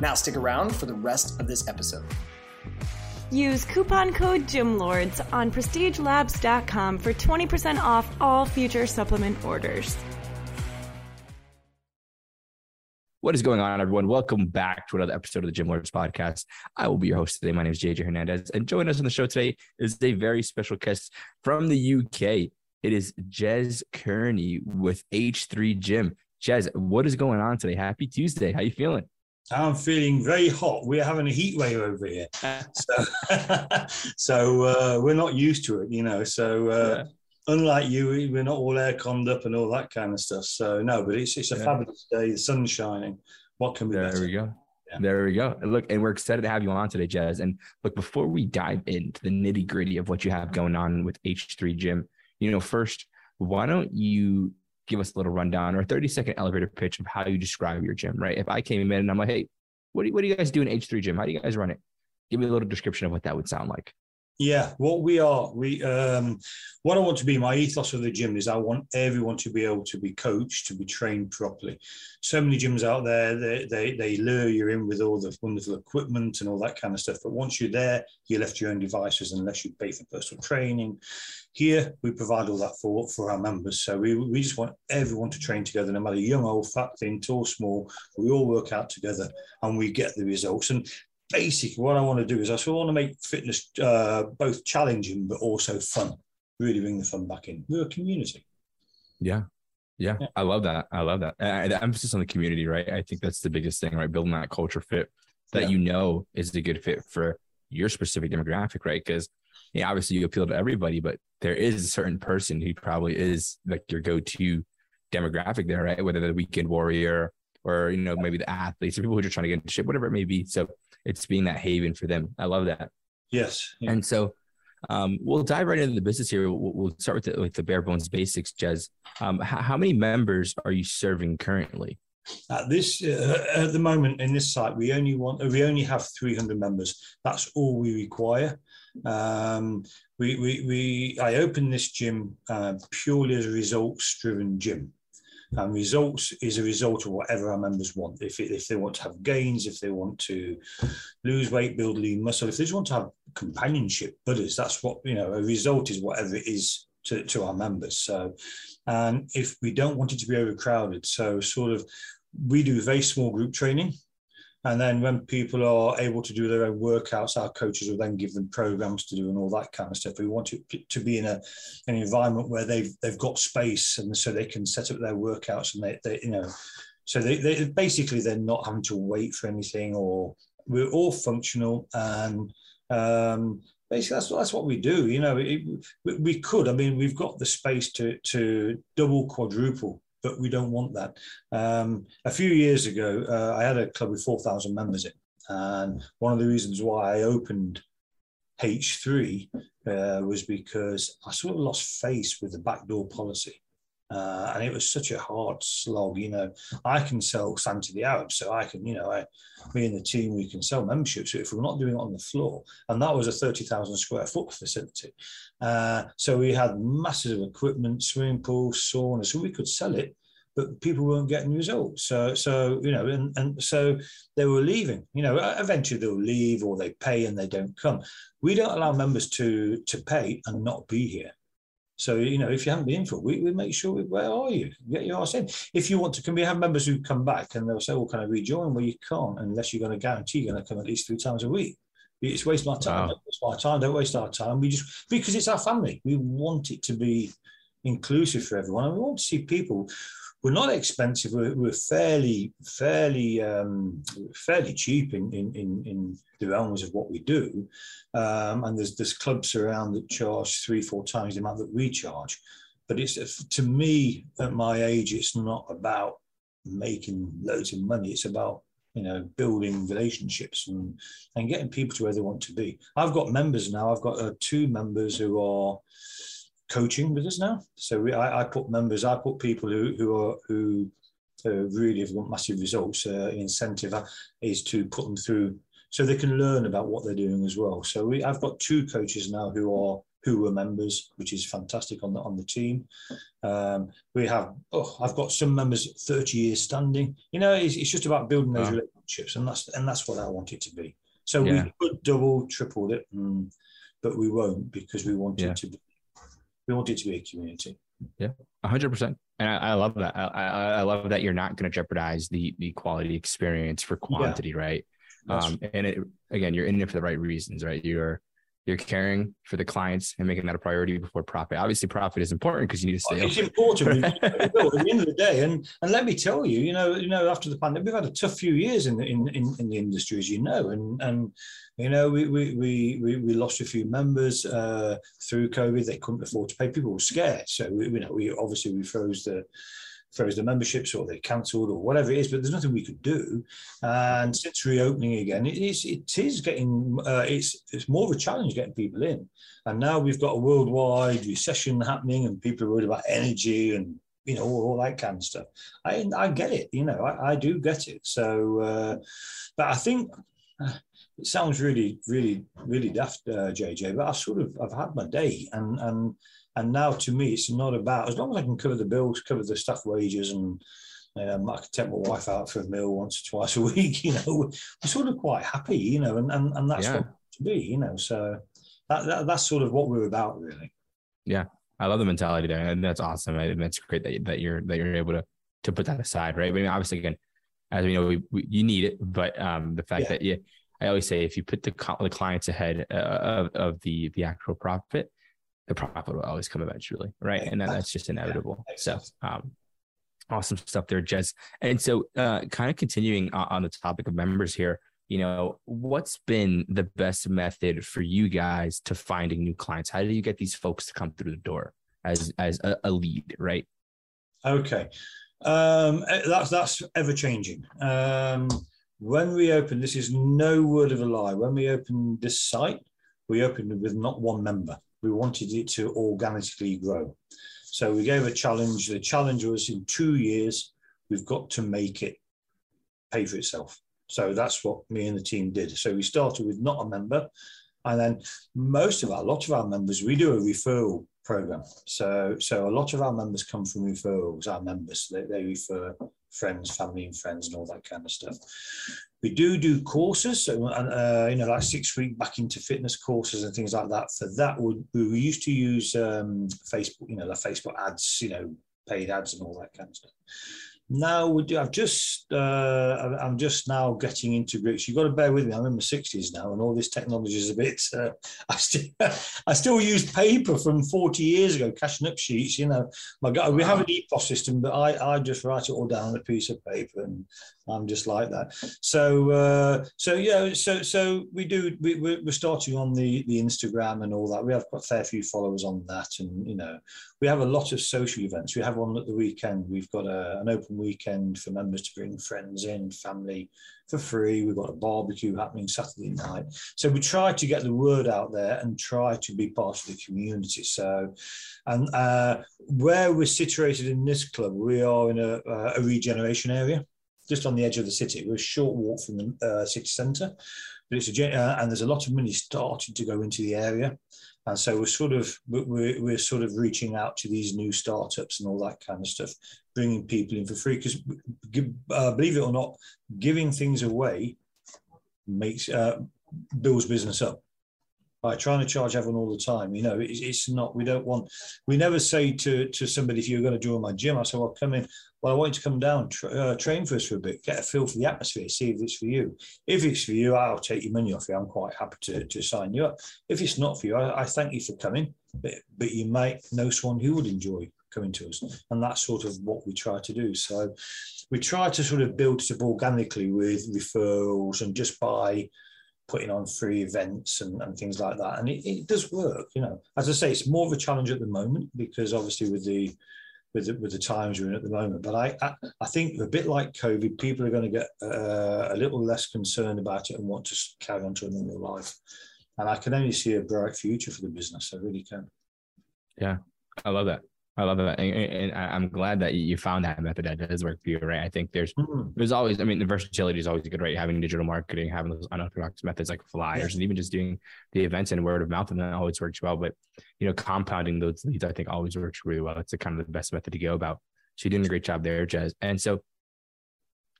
Now stick around for the rest of this episode. Use coupon code GYMLORDS on prestigelabs.com for 20% off all future supplement orders. What is going on, everyone? Welcome back to another episode of the Gym Lords podcast. I will be your host today. My name is JJ Hernandez, and joining us on the show today is a very special guest from the UK. It is Jez Kearney with H3 Gym. Jez, what is going on today? Happy Tuesday. How are you feeling? I'm feeling very hot. We're having a heat wave over here, so so uh, we're not used to it, you know. So uh, yeah. unlike you, we're not all air conned up and all that kind of stuff. So no, but it's it's a yeah. fabulous day. The sun's shining. What can be there better? we go. Yeah. There we go. Look, and we're excited to have you on today, Jez. And look, before we dive into the nitty gritty of what you have going on with H3 Gym, you know, first, why don't you give us a little rundown or a 30 second elevator pitch of how you describe your gym, right? If I came in and I'm like, hey, what do, you, what do you guys do in H3 Gym? How do you guys run it? Give me a little description of what that would sound like. Yeah, what we are, we um, what I want to be. My ethos of the gym is I want everyone to be able to be coached, to be trained properly. So many gyms out there, they they they lure you in with all the wonderful equipment and all that kind of stuff. But once you're there, you're left your own devices unless you pay for personal training. Here, we provide all that for for our members. So we we just want everyone to train together, no matter young, old, fat, thin, tall, small. We all work out together and we get the results. And basically what I want to do is I sort of want to make fitness uh, both challenging but also fun. Really bring the fun back in. We're a community. Yeah. Yeah. I love that. I love that. Uh, the emphasis on the community, right? I think that's the biggest thing, right? Building that culture fit that yeah. you know is a good fit for your specific demographic, right? Because yeah, obviously you appeal to everybody, but there is a certain person who probably is like your go-to demographic there, right? Whether the weekend warrior or you know maybe the athletes or people who are just trying to get into shape, whatever it may be. So it's being that haven for them. I love that. Yes. Yeah. And so um, we'll dive right into the business here. We'll, we'll start with the, with the bare bones basics, Jez. Um, how, how, many members are you serving currently? At this, uh, at the moment in this site, we only want we only have 300 members. That's all we require. Um, we, we, we, I opened this gym uh, purely as a results-driven gym. And results is a result of whatever our members want. If, if they want to have gains, if they want to lose weight, build lean muscle, if they just want to have companionship buddies, that's what, you know, a result is whatever it is to, to our members. So, and if we don't want it to be overcrowded, so sort of we do very small group training. And then when people are able to do their own workouts, our coaches will then give them programs to do and all that kind of stuff. We want it to be in a an environment where they've they've got space and so they can set up their workouts and they, they you know so they, they basically they're not having to wait for anything or we're all functional and um, basically that's, that's what we do you know it, we could i mean we've got the space to to double quadruple but we don't want that. Um, a few years ago, uh, I had a club with 4,000 members in. And one of the reasons why I opened H3 uh, was because I sort of lost face with the backdoor policy. Uh, and it was such a hard slog. You know, I can sell sand to the Arabs, so I can, you know, I, me and the team, we can sell memberships. So if we're not doing it on the floor, and that was a 30,000 square foot facility. Uh, so we had massive equipment, swimming pool, sauna, so we could sell it, but people weren't getting results. So, so you know, and, and so they were leaving. You know, eventually they'll leave or they pay and they don't come. We don't allow members to to pay and not be here. So, you know, if you haven't been in for a week, we make sure, we, where are you? Get your ass in. If you want to, can we have members who come back and they'll say, well, can I rejoin? Well, you can't unless you're going to guarantee you're going to come at least three times a week. It's waste my time. Wow. Don't waste my time. Don't waste our time. We just, because it's our family. We want it to be inclusive for everyone. And we want to see people we're not expensive. We're, we're fairly, fairly, um, fairly cheap in, in, in, in, the realms of what we do. Um, and there's there's clubs around that charge three, four times the amount that we charge. But it's to me at my age, it's not about making loads of money. It's about you know building relationships and and getting people to where they want to be. I've got members now. I've got uh, two members who are coaching with us now. So we, I, I, put members, I put people who, who are who uh, really have got massive results. Uh, incentive is to put them through so they can learn about what they're doing as well. So we, I've got two coaches now who are who were members, which is fantastic on the on the team. Um, we have oh, I've got some members 30 years standing. You know, it's, it's just about building those wow. relationships, and that's and that's what I want it to be. So yeah. we could double, triple it, mm, but we won't because we want yeah. it to be we want it to be a community. Yeah, hundred percent. And I, I, love that. I, I, love that you're not going to jeopardize the the quality experience for quantity, yeah. right? Um, and it, again, you're in it for the right reasons, right? You're you're caring for the clients and making that a priority before profit. Obviously, profit is important because you need to stay. It's important at the end of the day, and and let me tell you, you know, you know, after the pandemic, we've had a tough few years in the in, in, in the industry, as you know, and and you know, we we we we, we lost a few members uh, through COVID. They couldn't afford to pay. People were scared, so we, you know, we obviously we froze the froze the memberships or they cancelled or whatever it is, but there's nothing we could do. And since reopening again, it is it is getting uh, it's it's more of a challenge getting people in. And now we've got a worldwide recession happening, and people are worried about energy and you know all, all that kind of stuff. I I get it, you know, I, I do get it. So, uh, but I think. Uh, it sounds really, really, really daft, uh, JJ. But I've sort of I've had my day, and and and now to me, it's not about as long as I can cover the bills, cover the staff wages, and um, I can take my wife out for a meal once or twice a week. You know, we're sort of quite happy. You know, and and, and that's yeah. what to be. You know, so that, that that's sort of what we're about, really. Yeah, I love the mentality there, and that's awesome. And that's great that, that you're that you're able to to put that aside, right? I mean, obviously, again, as we know, we, we you need it, but um, the fact yeah. that you, I always say, if you put the the clients ahead uh, of of the the actual profit, the profit will always come eventually, right? And then that's just inevitable. So, um, awesome stuff there, Jez. And so, uh, kind of continuing on the topic of members here, you know, what's been the best method for you guys to finding new clients? How do you get these folks to come through the door as as a, a lead, right? Okay, um, eh, that's that's ever changing. Um, when we opened, this is no word of a lie. When we opened this site, we opened with not one member we wanted it to organically grow. So we gave a challenge. The challenge was in two years, we've got to make it pay for itself. So that's what me and the team did. So we started with not a member. And then most of our, a lot of our members, we do a referral program. So, so a lot of our members come from referrals, our members, they, they refer friends, family and friends and all that kind of stuff. We do do courses, so uh, you know, like six week back into fitness courses and things like that. For that, we, used to use um, Facebook, you know, the Facebook ads, you know, paid ads and all that kind of stuff. Now we do. I've just. Uh, I'm just now getting into Greeks. You've got to bear with me. I'm in my sixties now, and all this technology is a bit. Uh, I still. I still use paper from 40 years ago, cashing up sheets. You know, my God, we have an EPOS system, but I I just write it all down on a piece of paper, and I'm just like that. So uh, so yeah. So so we do. We, we're starting on the the Instagram and all that. We have quite a fair few followers on that, and you know, we have a lot of social events. We have one at the weekend. We've got a, an open weekend for members to bring friends in, family for free. We've got a barbecue happening Saturday night. So we try to get the word out there and try to be part of the community. So, and uh, where we're situated in this club, we are in a, a regeneration area just on the edge of the city. We're a short walk from the uh, city centre, but it's a uh, and there's a lot of money starting to go into the area. And so we're sort of we're, we're sort of reaching out to these new startups and all that kind of stuff, bringing people in for free. Because uh, believe it or not, giving things away makes uh, builds business up. Trying to charge everyone all the time, you know, it's, it's not. We don't want. We never say to to somebody if you're going to join my gym, I say, well, come in well, I want you to come down, tra- uh, train for us for a bit, get a feel for the atmosphere, see if it's for you. If it's for you, I'll take your money off you. I'm quite happy to, to sign you up. If it's not for you, I, I thank you for coming, but, but you might know someone who would enjoy coming to us. And that's sort of what we try to do. So we try to sort of build it up organically with referrals and just by putting on free events and, and things like that. And it, it does work, you know. As I say, it's more of a challenge at the moment because obviously with the with the, with the times we're in at the moment. But I, I, I think a bit like COVID, people are going to get uh, a little less concerned about it and want to carry on to a normal life. And I can only see a bright future for the business. I really can. Yeah, I love that. I love that, and, and, I'm glad that you found that method that does work for you, right? I think there's mm-hmm. there's always, I mean, the versatility is always good, right? Having digital marketing, having those unorthodox methods like flyers, and even just doing the events and word of mouth, and that always works well. But you know, compounding those leads, I think, always works really well. It's the kind of the best method to go about. So you're doing a great job there, Jez. And so,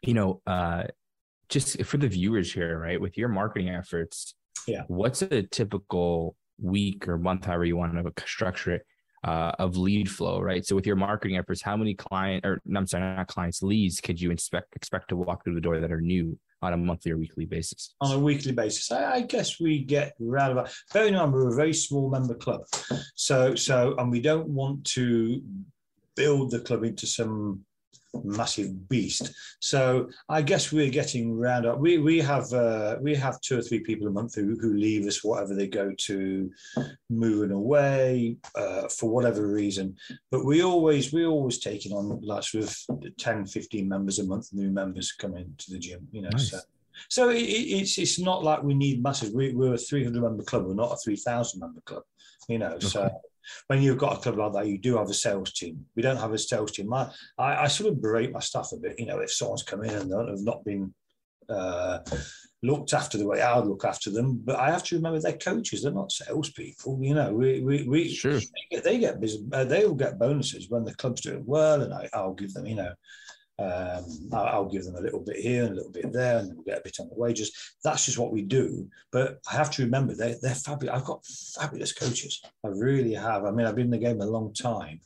you know, uh, just for the viewers here, right, with your marketing efforts, yeah, what's a typical week or month, however you want to structure it? Uh, of lead flow, right? So with your marketing efforts, how many client or I'm sorry, not clients, leads could you expect expect to walk through the door that are new on a monthly or weekly basis? On a weekly basis, I, I guess we get around about. Very number, we're a very small member club, so so and we don't want to build the club into some massive beast. So I guess we're getting round up. We we have uh, we have two or three people a month who, who leave us whatever they go to, moving away uh, for whatever reason. But we always we always taking on like sort of 10, 15 members a month, new members coming to the gym. You know, nice. so. So it, it's it's not like we need masses. We, we're a 300 member club. We're not a 3,000 member club. You know, okay. so when you've got a club like that, you do have a sales team. We don't have a sales team. I, I, I sort of berate my staff a bit. You know, if someone's come in and they have not been uh, looked after the way I would look after them, but I have to remember they're coaches. They're not salespeople. You know, we we, we sure. they get, they get uh, they will get bonuses when the club's doing well, and I, I'll give them. You know, um, I'll give them a little bit here and a little bit there, and then we'll get a bit on the wages. That's just what we do. But I have to remember they're, they're fabulous. I've got fabulous coaches. I really have. I mean, I've been in the game a long time.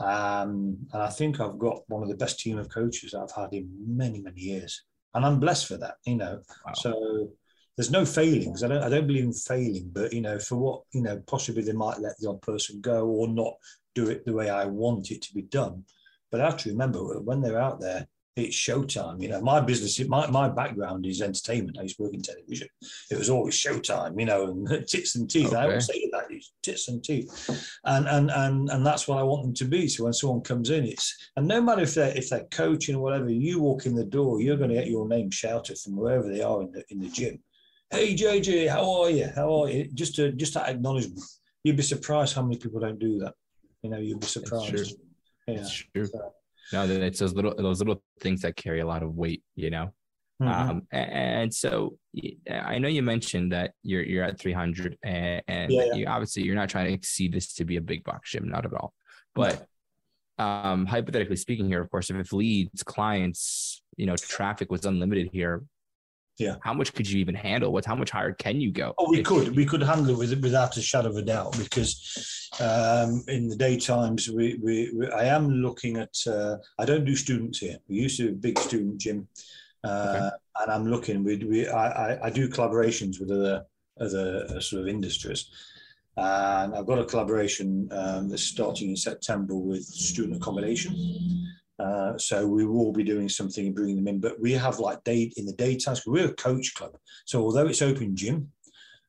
Um, and I think I've got one of the best team of coaches I've had in many, many years. And I'm blessed for that, you know. Wow. So there's no failings. I don't I don't believe in failing, but you know, for what, you know, possibly they might let the odd person go or not do it the way I want it to be done. But I have to remember when they're out there, it's showtime. You know, my business, my, my background is entertainment. I used to work in television. It was always showtime, you know, and tits and teeth. Okay. I always say that, tits and teeth. And, and and and that's what I want them to be. So when someone comes in, it's and no matter if they're if they're coaching or whatever, you walk in the door, you're going to get your name shouted from wherever they are in the in the gym. Hey JJ, how are you? How are you? Just to just that acknowledgement. You'd be surprised how many people don't do that. You know, you'd be surprised. Yeah, it's true. So, no, it's those little those little things that carry a lot of weight, you know. Mm-hmm. Um, and so I know you mentioned that you're you're at 300, and, and yeah. You, obviously you're not trying to exceed this to be a big box gym, not at all. But um, hypothetically speaking, here, of course, if, if leads, clients, you know, traffic was unlimited here, yeah. How much could you even handle? What? How much higher can you go? Oh, we could. We could handle it with, without a shadow of a doubt because um, in the daytimes we, we, we, I am looking at. Uh, I don't do students here. We used to do a big student gym, uh, okay. and I'm looking. We, we I, I, I do collaborations with other other uh, sort of industries. And I've got a collaboration um, that's starting in September with student accommodation. Uh, so we will be doing something and bringing them in. But we have like day in the daytime. We're a coach club, so although it's open gym,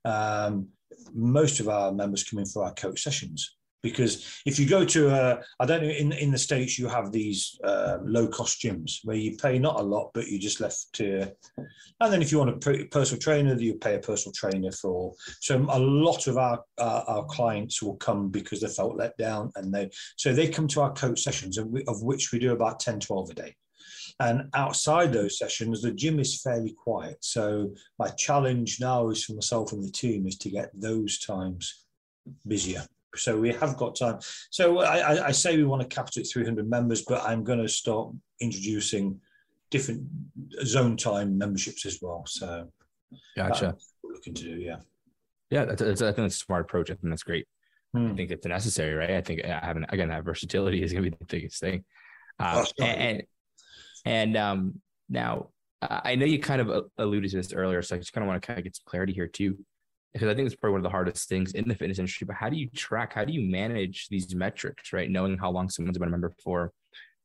um, most of our members come in for our coach sessions because if you go to a, I don't know, in, in the States, you have these uh, low cost gyms where you pay not a lot, but you just left to, and then if you want a personal trainer, you pay a personal trainer for. So a lot of our, our, our clients will come because they felt let down and they, so they come to our coach sessions of, of which we do about 10, 12 a day. And outside those sessions, the gym is fairly quiet. So my challenge now is for myself and the team is to get those times busier so we have got time. So I, I say we want to cap it at 300 members, but I'm going to start introducing different zone time memberships as well. So gotcha. we're looking to do, yeah. Yeah, that's, that's, I think that's a smart approach. I think that's great. Hmm. I think it's necessary, right? I think having again that versatility is going to be the biggest thing. Uh, and and um, now I know you kind of alluded to this earlier, so I just kind of want to kind of get some clarity here too because I think it's probably one of the hardest things in the fitness industry. But how do you track? How do you manage these metrics? Right, knowing how long someone's been a member for,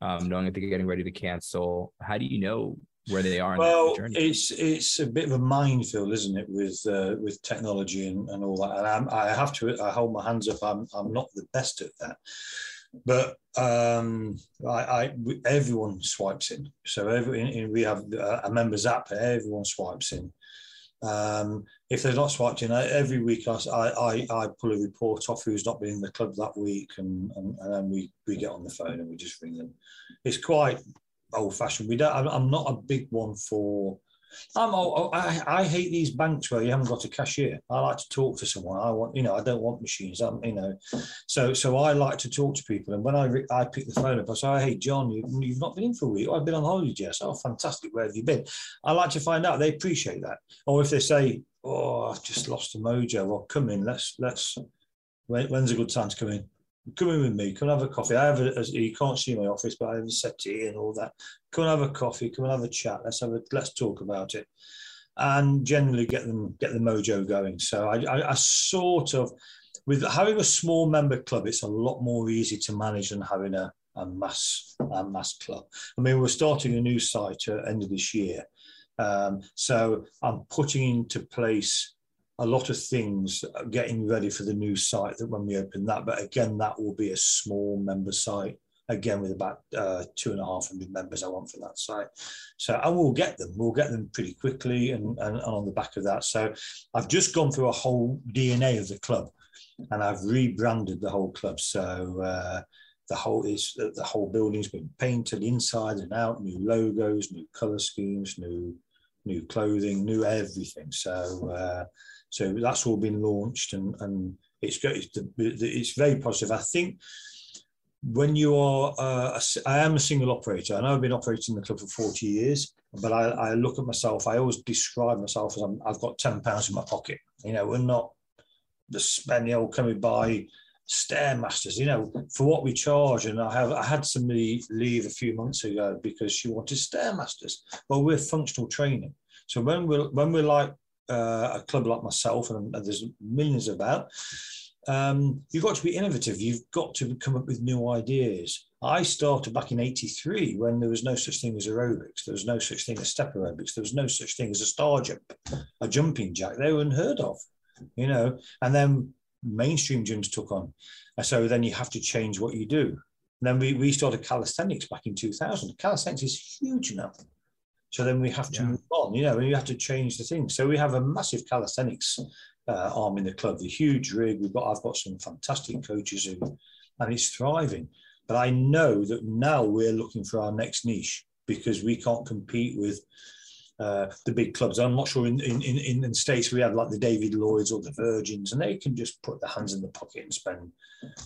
um, knowing if they're getting ready to cancel. How do you know where they are? well, it's it's a bit of a minefield, isn't it, with uh, with technology and, and all that. And I'm, i have to I hold my hands up. I'm I'm not the best at that. But um, I, I everyone swipes in. So every in, we have a members app. Everyone swipes in. Um, if they're not swiped in, every week I, I, I pull a report off who's not been in the club that week, and, and, and then we, we get on the phone and we just ring them. It's quite old fashioned. We don't. I'm not a big one for I'm, oh, I, I hate these banks where you haven't got a cashier. I like to talk to someone. I want, you know, I don't want machines. I'm, you know, so so I like to talk to people. And when I I pick the phone up, I say, "Hey, John, you, you've not been in for a week. Oh, I've been on holiday." Yes. Oh, fantastic. Where have you been? I like to find out. They appreciate that. Or if they say, "Oh, I've just lost a mojo," well, come in. Let's let's. When, when's a good time to come in? Come in with me, come and have a coffee. I have a, a, you can't see my office, but I have a settee and all that. Come and have a coffee, come and have a chat. Let's have a let's talk about it. And generally get them get the mojo going. So I, I, I sort of with having a small member club, it's a lot more easy to manage than having a and mass a mass club. I mean, we're starting a new site at end of this year, um, so I'm putting into place a lot of things, getting ready for the new site that when we open that. But again, that will be a small member site. Again, with about uh, two and a half hundred members, I want for that site. So I will get them. We'll get them pretty quickly, and, and, and on the back of that. So I've just gone through a whole DNA of the club, and I've rebranded the whole club. So uh, the whole is the whole building's been painted inside and out, new logos, new color schemes, new new clothing, new everything. So uh, so that's all been launched, and and it's. It's, it's very positive. I think when you are, uh, a, I am a single operator. Know I've been operating the club for 40 years, but I, I look at myself, I always describe myself as i have got 10 pounds in my pocket. You know, we're not the spending old coming by stairmasters, you know, for what we charge. And I have I had somebody leave a few months ago because she wanted stairmasters. Well, we're functional training. So when we're when we're like uh, a club like myself, and, there's millions about, um, you've got to be innovative. You've got to come up with new ideas. I started back in 83 when there was no such thing as aerobics. There was no such thing as step aerobics. There was no such thing as a star jump, a jumping jack. They were unheard of, you know. And then mainstream gyms took on. And so then you have to change what you do. And then we, we started calisthenics back in 2000. Calisthenics is huge now. So then we have to yeah. move on, you know, and you have to change the thing. So we have a massive calisthenics uh, arm in the club, the huge rig. We've got, I've got some fantastic coaches who, and it's thriving. But I know that now we're looking for our next niche because we can't compete with uh, the big clubs. I'm not sure in, in, in, in the States we have like the David Lloyds or the Virgins, and they can just put their hands in the pocket and spend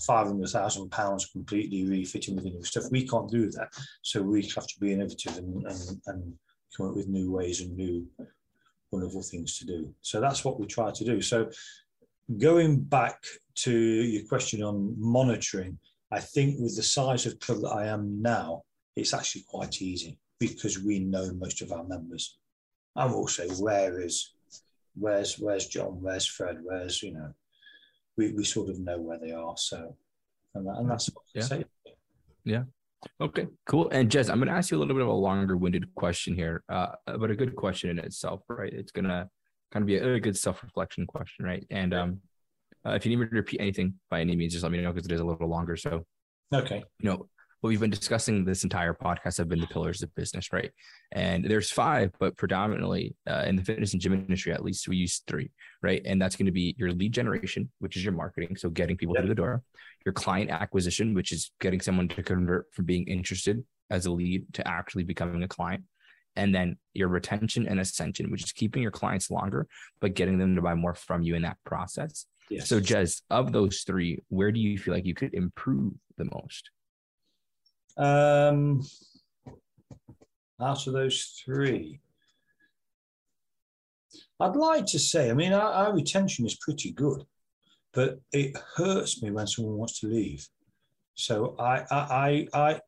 £500,000 completely refitting with new stuff. We can't do that. So we have to be innovative and, and, and come up with new ways and new wonderful things to do. So that's what we try to do. So going back to your question on monitoring, I think with the size of club that I am now, it's actually quite easy because we know most of our members. I'm also where is where's where's John, where's Fred, where's you know, we, we sort of know where they are. So and, that, and that's what yeah. I say. Yeah. Okay, cool. And Jez, I'm going to ask you a little bit of a longer winded question here, uh, but a good question in itself, right? It's going to kind of be a, a good self reflection question, right? And um, uh, if you need me to repeat anything by any means, just let me know because it is a little longer. So, okay, you know, what we've been discussing this entire podcast have been the pillars of business, right? And there's five, but predominantly uh, in the fitness and gym industry, at least we use three, right? And that's going to be your lead generation, which is your marketing, so getting people through the door, your client acquisition, which is getting someone to convert from being interested as a lead to actually becoming a client. And then your retention and ascension, which is keeping your clients longer, but getting them to buy more from you in that process. Yes. So, Jez, of those three, where do you feel like you could improve the most? Um, out of those three, I'd like to say, I mean, our, our, retention is pretty good, but it hurts me when someone wants to leave. So I, I, I,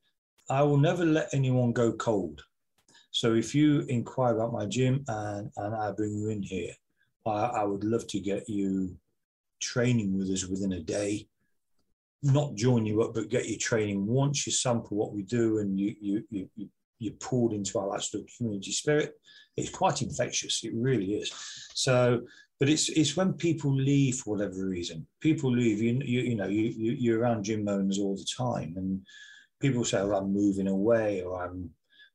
I will never let anyone go cold. So if you inquire about my gym and, and I bring you in here, I, I would love to get you training with us within a day not join you up, but get you training. Once you sample what we do and you you you you you're pulled into our actual community spirit, it's quite infectious. It really is. So, but it's it's when people leave for whatever reason. People leave. You you, you know you, you you're around gym owners all the time, and people say, "Oh, I'm moving away," or "I'm,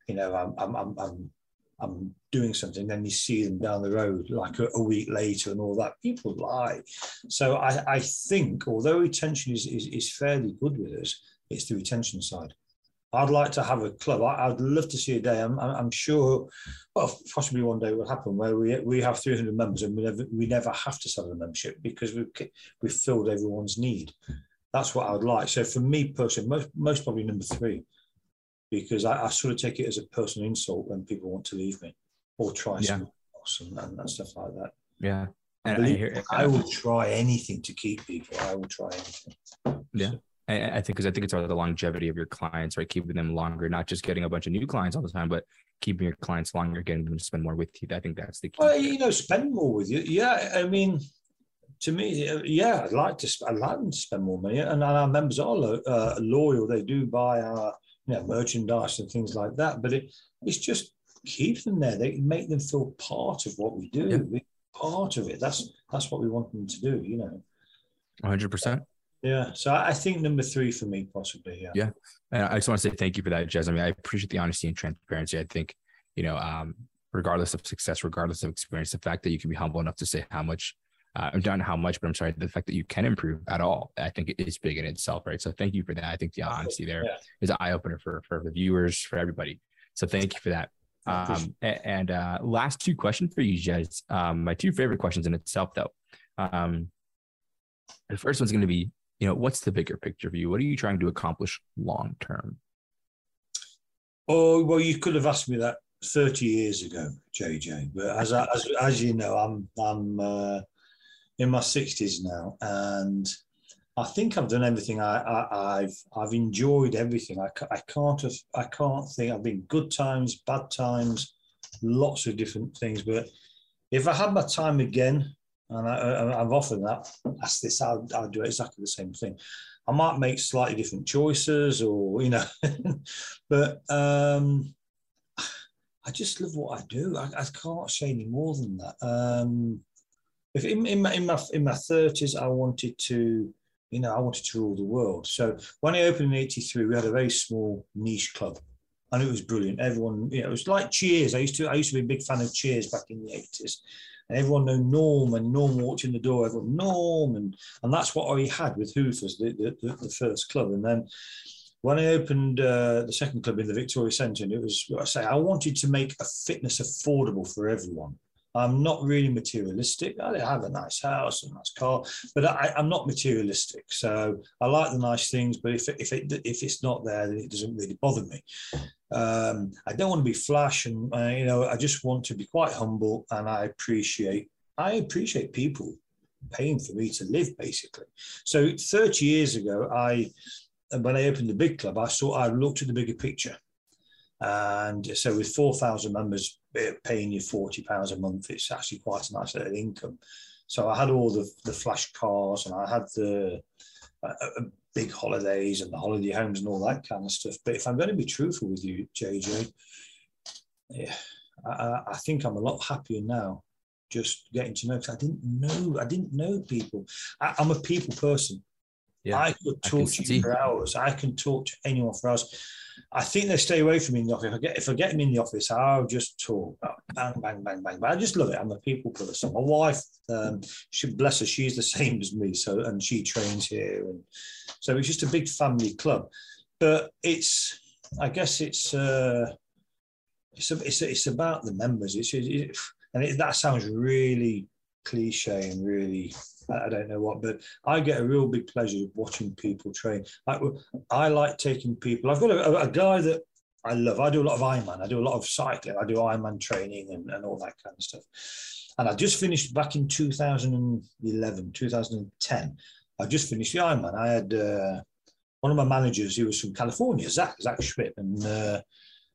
you know, I'm I'm I'm, I'm I'm doing something, then you see them down the road like a, a week later and all that. People lie. So I, I think, although retention is, is, is, fairly good with us, it's the retention side. I'd like to have a club. I, would love to see a day. I'm, I'm sure, well, possibly one day will happen where we, we have 300 members and we never, we never have to sell a membership because we've, we've filled everyone's need. That's what I would like. So for me personally, most, most probably number three because I, I, sort of take it as a personal insult when people want to leave me or try yeah. something else and, and, stuff like that. Yeah. And I, hear, I, will try anything to keep people. I will try anything. Yeah. So. I, think because I think it's about the longevity of your clients, right? Keeping them longer, not just getting a bunch of new clients all the time, but keeping your clients longer, getting them to spend more with you. I think that's the key. Well, you know, spend more with you. Yeah. I mean, to me, uh, yeah, I'd like to. I'd like them to spend more money, and our members are lo- uh, loyal. They do buy our you know, merchandise and things like that. But it, it's just keep them there. They make them feel part of what we do. Yeah. Part of it. That's that's what we want them to do. You know. Hundred percent. Yeah. So I think number three for me, possibly. Yeah. Yeah. And I just want to say thank you for that, Jez. I mean, I appreciate the honesty and transparency. I think, you know, um, regardless of success, regardless of experience, the fact that you can be humble enough to say how much, uh, I'm not how much, but I'm sorry, the fact that you can improve at all, I think is big in itself, right? So thank you for that. I think the honesty there yeah. is an eye opener for for the viewers, for everybody. So thank you for that. Um, and uh, last two questions for you, Jez. Um, my two favorite questions in itself, though. Um, the first one's going to be, you know, what's the bigger picture for you? What are you trying to accomplish long term? Oh well, you could have asked me that 30 years ago, JJ. But as as, as you know, I'm I'm uh, in my 60s now, and I think I've done everything. I, have I've enjoyed everything. I, I can't have, I can't think. I've been good times, bad times, lots of different things. But if I had my time again, and I, have often that asked this, I'll, I'll do exactly the same thing. I might make slightly different choices, or you know, but um, I just love what I do. I, I can't say any more than that. Um, if in, in my in my in my thirties, I wanted to, you know, I wanted to rule the world. So when I opened in '83, we had a very small niche club, and it was brilliant. Everyone, you know, it was like Cheers. I used to I used to be a big fan of Cheers back in the '80s. And everyone knew Norm, and Norm walked in the door. Everyone Norm, and and that's what I had with Hoofers, the, the, the, first club. And then when I opened uh, the second club in the Victoria Centre, and it was I say, I wanted to make a fitness affordable for everyone. I'm not really materialistic. I have a nice house, a nice car, but I, am not materialistic. So I like the nice things, but if if it if it's not there, then it doesn't really bother me. Um, I don't want to be flash, and uh, you know, I just want to be quite humble, and I appreciate I appreciate people paying for me to live, basically. So 30 years ago, I when I opened the big club, I saw I looked at the bigger picture. And so with 4,000 members eh, paying you 40 pounds a month, it's actually quite a nice little income. So I had all the, the flash cars and I had the uh, uh big holidays and the holiday homes and all that kind of stuff. But if I'm going to be truthful with you, JJ, yeah, I, I think I'm a lot happier now just getting to know because I didn't know I didn't know people. I, am a people person. Yeah, I could talk I to you for hours. I can talk to anyone for hours. I think they stay away from me in the office. If I get if I get them in the office, I'll just talk bang, bang, bang, bang. But I just love it. I'm a people person. My wife, um, she bless her, she's the same as me. So and she trains here, and so it's just a big family club. But it's, I guess it's, uh, it's, it's, it's about the members. It's, it, and it, that sounds really cliche and really I don't know what, but I get a real big pleasure watching people train. I, I like taking people. I've got a, a, guy that I love. I do a lot of Ironman. I do a lot of cycling. I do Ironman training and, and all that kind of stuff. And I just finished back in 2011, 2010. I just finished the Ironman. I had uh, one of my managers, he was from California, Zach, Zach Schmidt, and uh,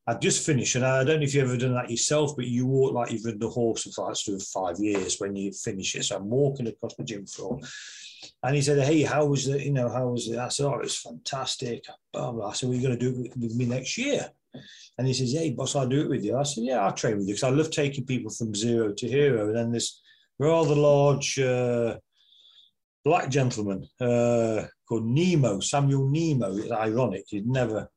I've just finished, and I don't know if you've ever done that yourself, but you walk like you've ridden a horse for like sort of five years when you finish it. So I'm walking across the gym floor, and he said, "Hey, how was it? You know, how was it?" I said, "Oh, it's fantastic." Blah, blah. I said, "Well, you're going to do it with me next year?" And he says, "Hey, boss, I'll do it with you." I said, "Yeah, I'll train with you because I love taking people from zero to hero." And then this rather large uh, black gentleman uh, called Nemo, Samuel Nemo. It's ironic. He'd never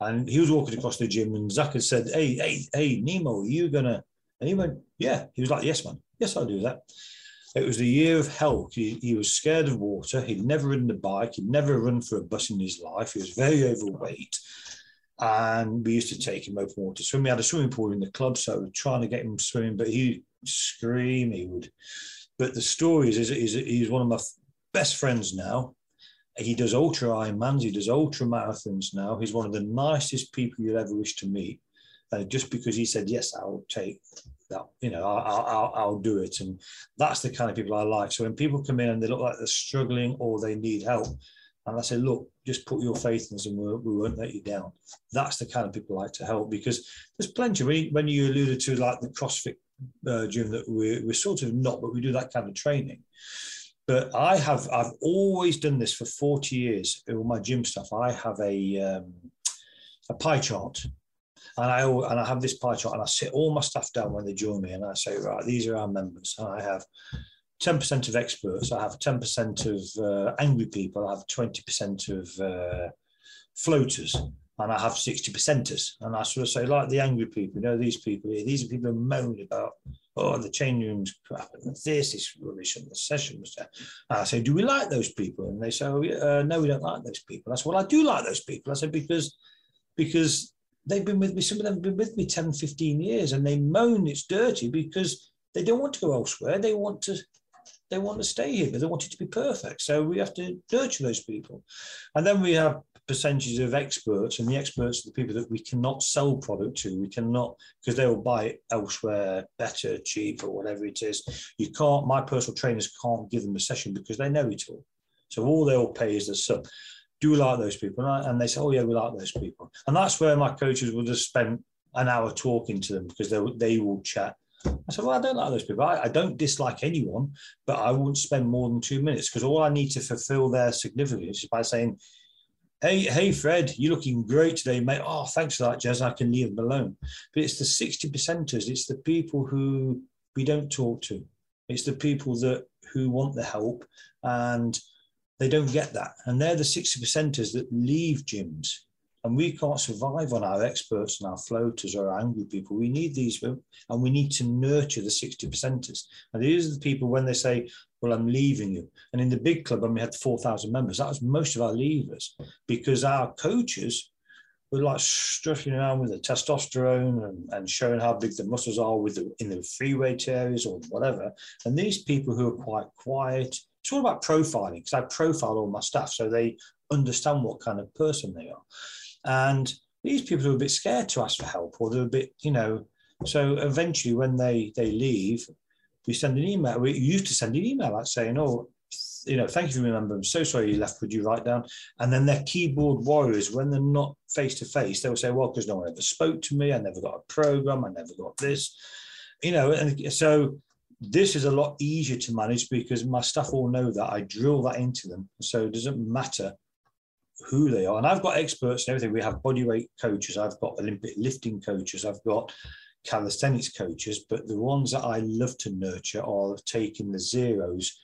and he was walking across the gym, and Zach had said, "Hey, hey, hey, Nemo, are you gonna?" And he went, "Yeah." He was like, "Yes, man. Yes, I'll do that." It was the year of hell. He, he was scared of water. He'd never ridden a bike. He'd never run for a bus in his life. He was very overweight. And we used to take him open water swim. We had a swimming pool in the club, so we were trying to get him swimming, but he'd scream. He would. But the story is, is, is he's one of my best friends now he does ultra Ironmans, he does ultra marathons now. He's one of the nicest people you'd ever wish to meet. Uh, just because he said, yes, I'll take that, you know, I'll, I'll, I'll do it. And that's the kind of people I like. So when people come in and they look like they're struggling or they need help, and I say, look, just put your faith in us and we won't let you down. That's the kind of people I like to help because there's plenty. When you, when you alluded to like the CrossFit uh, gym that we're, we're sort of not, but we do that kind of training But I have I've always done this for 40 years with my gym stuff. I have a um, a pie chart. And I and I have this pie chart and I sit all my stuff down when they join me and I say, right, these are our members. And I have 10% of experts, I have 10% of uh, angry people, I have 20% of uh, floaters, and I have 60 percenters. And I sort of say, like the angry people, you know, these people here, these are people who moan about, oh, the change room's crap, and this is rubbish, and the session was there. And I say, do we like those people? And they say, oh, uh, no, we don't like those people. I said, well, I do like those people. I said, because, because they've been with me, some of them have been with me 10, 15 years, and they moan it's dirty because they don't want to go elsewhere. They want to they want to stay here, but they want it to be perfect. So we have to nurture those people. And then we have percentages of experts, and the experts are the people that we cannot sell product to. We cannot, because they will buy it elsewhere, better, cheaper, whatever it is. You can't, my personal trainers can't give them a session because they know it all. So all they'll pay is the sub. Do we like those people? And, I, and they say, oh, yeah, we like those people. And that's where my coaches will just spend an hour talking to them because they, they will chat I said, well, I don't like those people. I, I, don't dislike anyone, but I wouldn't spend more than two minutes because all I need to fulfill their significance is by saying, hey, hey, Fred, you're looking great today, mate. Oh, thanks for that, Jez. I can leave them alone. But it's the 60 percenters. It's the people who we don't talk to. It's the people that who want the help and they don't get that. And they're the 60 percenters that leave gyms and we can't survive on our experts and our floaters or our angry people. We need these, and we need to nurture the 60 percenters. And these are the people when they say, Well, I'm leaving you. And in the big club, when we had 4,000 members, that was most of our leavers because our coaches were like strutting around with the testosterone and, and showing how big the muscles are with the, in the free weight areas or whatever. And these people who are quite quiet, it's all about profiling because I profile all my staff so they understand what kind of person they are. And these people are a bit scared to ask for help, or they're a bit, you know. So eventually, when they they leave, we send an email. We used to send an email out saying, "Oh, you know, thank you for remembering. I'm so sorry you left. Would you write down?" And then their keyboard warriors, when they're not face to face, they will say, "Well, because no one ever spoke to me. I never got a program. I never got this." You know, and so this is a lot easier to manage because my staff all know that I drill that into them. So it doesn't matter who they are. And I've got experts and everything. We have bodyweight coaches, I've got Olympic lifting coaches, I've got calisthenics coaches, but the ones that I love to nurture are taking the zeros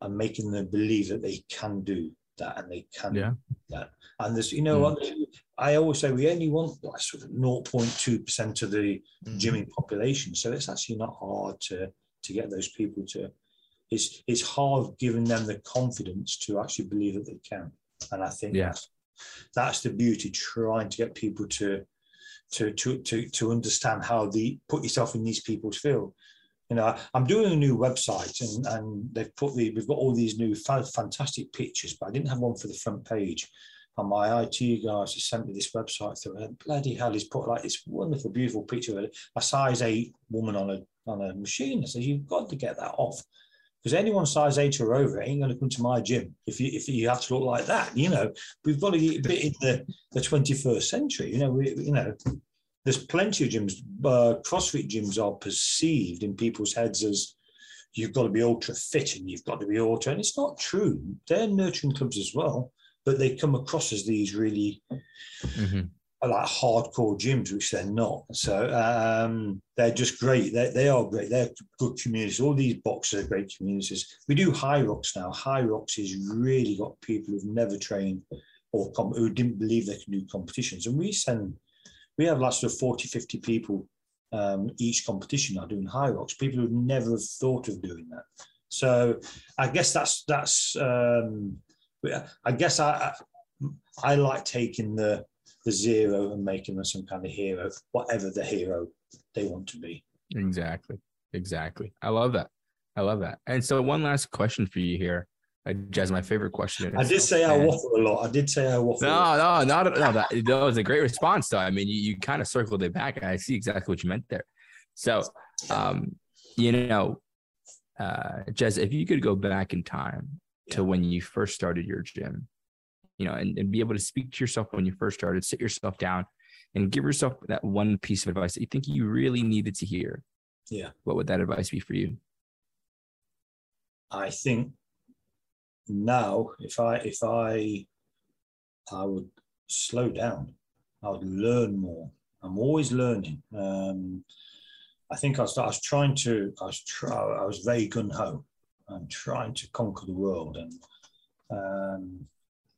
and making them believe that they can do that and they can yeah. that. And there's, you know mm. what, I always say we only want like sort of 0.2% of the mm. gymming population. So it's actually not hard to to get those people to it's it's hard giving them the confidence to actually believe that they can. And I think yeah. that's, that's the beauty, trying to get people to to to to to understand how the put yourself in these people's field. You know, I'm doing a new website and, and they've put the we've got all these new fantastic pictures, but I didn't have one for the front page. And my IT guys just sent me this website through and bloody hell, he's put like this wonderful, beautiful picture of a size eight woman on a on a machine. I said, You've got to get that off because anyone size eight or over ain't going to come to my gym if you if you have to look like that. You know, we've got to get a bit in the the 21st century. You know, we you know, there's plenty of gyms. Uh, CrossFit gyms are perceived in people's heads as you've got to be ultra fit and you've got to be ultra, and it's not true. They're nurturing clubs as well, but they come across as these really. Mm-hmm like hardcore gyms, which they're not. So um, they're just great. They, they are great. They're good communities. All these boxes are great communities. We do Hyrox now. Hyrox has really got people who've never trained or com- who didn't believe they could do competitions. And we send, we have lots of 40, 50 people um, each competition are doing Hyrox, people who've never have thought of doing that. So I guess that's, that's, um, I guess I, I like taking the, the zero and making them some kind of hero, whatever the hero they want to be. Exactly. Exactly. I love that. I love that. And so, one last question for you here. Uh, Jez, my favorite question. I did say I waffle a lot. I did say I waffle. No, no, not no. That, that was a great response, though. I mean, you, you kind of circled it back. I see exactly what you meant there. So, um, you know, uh, Jez, if you could go back in time to when you first started your gym, you know, and, and be able to speak to yourself when you first started, sit yourself down and give yourself that one piece of advice that you think you really needed to hear. Yeah. What would that advice be for you? I think now, if I if I I would slow down, I would learn more. I'm always learning. Um, I think I was, I was trying to I was try, I was very gun ho. I'm trying to conquer the world, and um,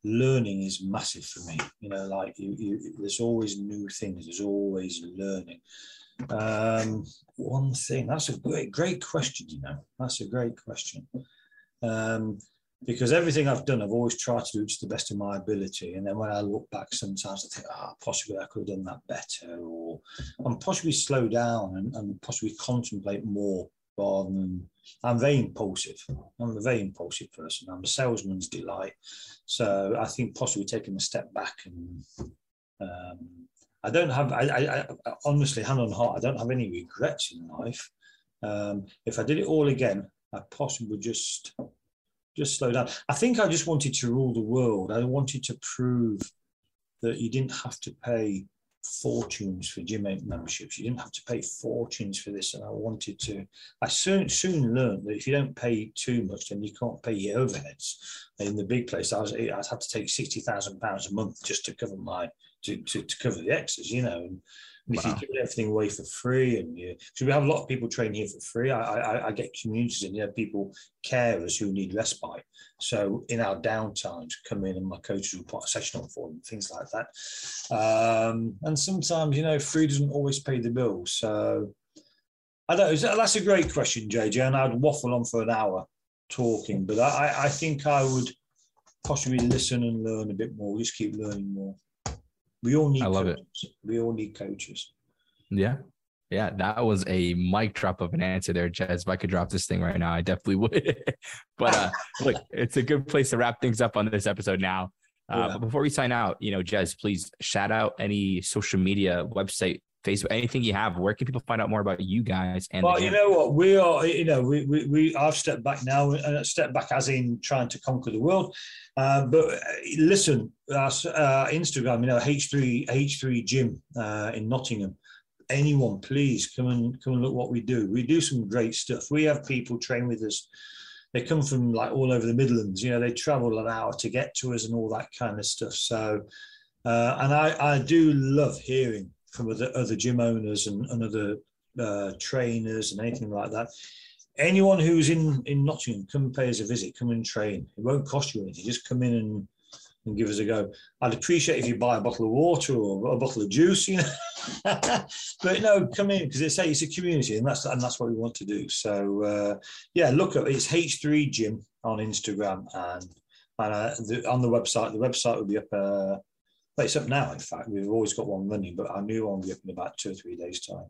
learning is massive for me. You know, like you, you, there's always new things. There's always learning. Um, one thing that's a great, great question. You know, that's a great question. Um, because everything I've done, I've always tried to do to the best of my ability. And then when I look back, sometimes I think, ah, oh, possibly I could have done that better, or I'm possibly slow down and, and possibly contemplate more rather than I'm very impulsive. I'm a very impulsive person. I'm a salesman's delight. So I think possibly taking a step back and um, I don't have, I, I, I, honestly, hand on heart, I don't have any regrets in life. Um, if I did it all again, I possibly just just slow down. I think I just wanted to rule the world. I wanted to prove that you didn't have to pay fortunes for gym memberships. You didn't have to pay fortunes for this. And I wanted to, I soon soon learned that if you don't pay too much, then you can't pay your overheads. In the big place, I was I had to take sixty thousand pounds a month just to cover my to, to, to cover the extras, you know. And wow. if you give everything away for free, and you, so we have a lot of people train here for free. I, I, I get communities and you know people carers who need respite. So in our downtimes, come in and my coaches will put a session on for them, things like that. Um, and sometimes you know free doesn't always pay the bill. So I don't. That's a great question, JJ, and I'd waffle on for an hour talking, but I, I think I would possibly listen and learn a bit more. Just keep learning more. We all need. I love coaches. it. We all need coaches. Yeah, yeah, that was a mic drop of an answer there, Jez. If I could drop this thing right now, I definitely would. but uh, look, it's a good place to wrap things up on this episode now. Uh, yeah. But before we sign out, you know, Jez, please shout out any social media, website, Facebook, anything you have. Where can people find out more about you guys? And well, you know what, we are. You know, we we, we I've stepped back now, and uh, stepped back as in trying to conquer the world. Uh, but uh, listen, our uh, Instagram, you know, H3 H3 Gym uh, in Nottingham. Anyone, please come and come and look what we do. We do some great stuff. We have people train with us. They come from like all over the Midlands. You know, they travel an hour to get to us and all that kind of stuff. So, uh, and I I do love hearing from other other gym owners and, and other uh, trainers and anything like that anyone who's in in Nottingham, come pay us a visit, come and train. It won't cost you anything. Just come in and and give us a go. I'd appreciate if you buy a bottle of water or a bottle of juice, you know. but no, come in because it's a, it's a community, and that's and that's what we want to do. So uh, yeah, look up it's H3 Gym on Instagram and and uh, the, on the website. The website will be up. Uh, well, it's up now. In fact, we've always got one running, but our new one will be up in about two or three days' time.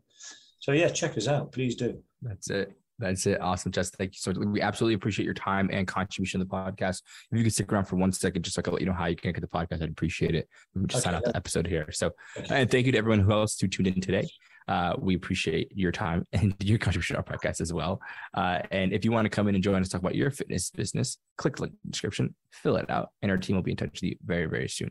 So yeah, check us out. Please do. That's it. That's it. Awesome, Jez. Thank you so much. We absolutely appreciate your time and contribution to the podcast. If you could stick around for one second, just so I can let you know how you can get the podcast, I'd appreciate it. We just okay. sign out the episode here. So, and thank you to everyone who else who tuned in today. Uh, we appreciate your time and your contribution to our podcast as well. Uh, and if you want to come in and join us talk about your fitness business, click the link in the description, fill it out, and our team will be in touch with you very, very soon.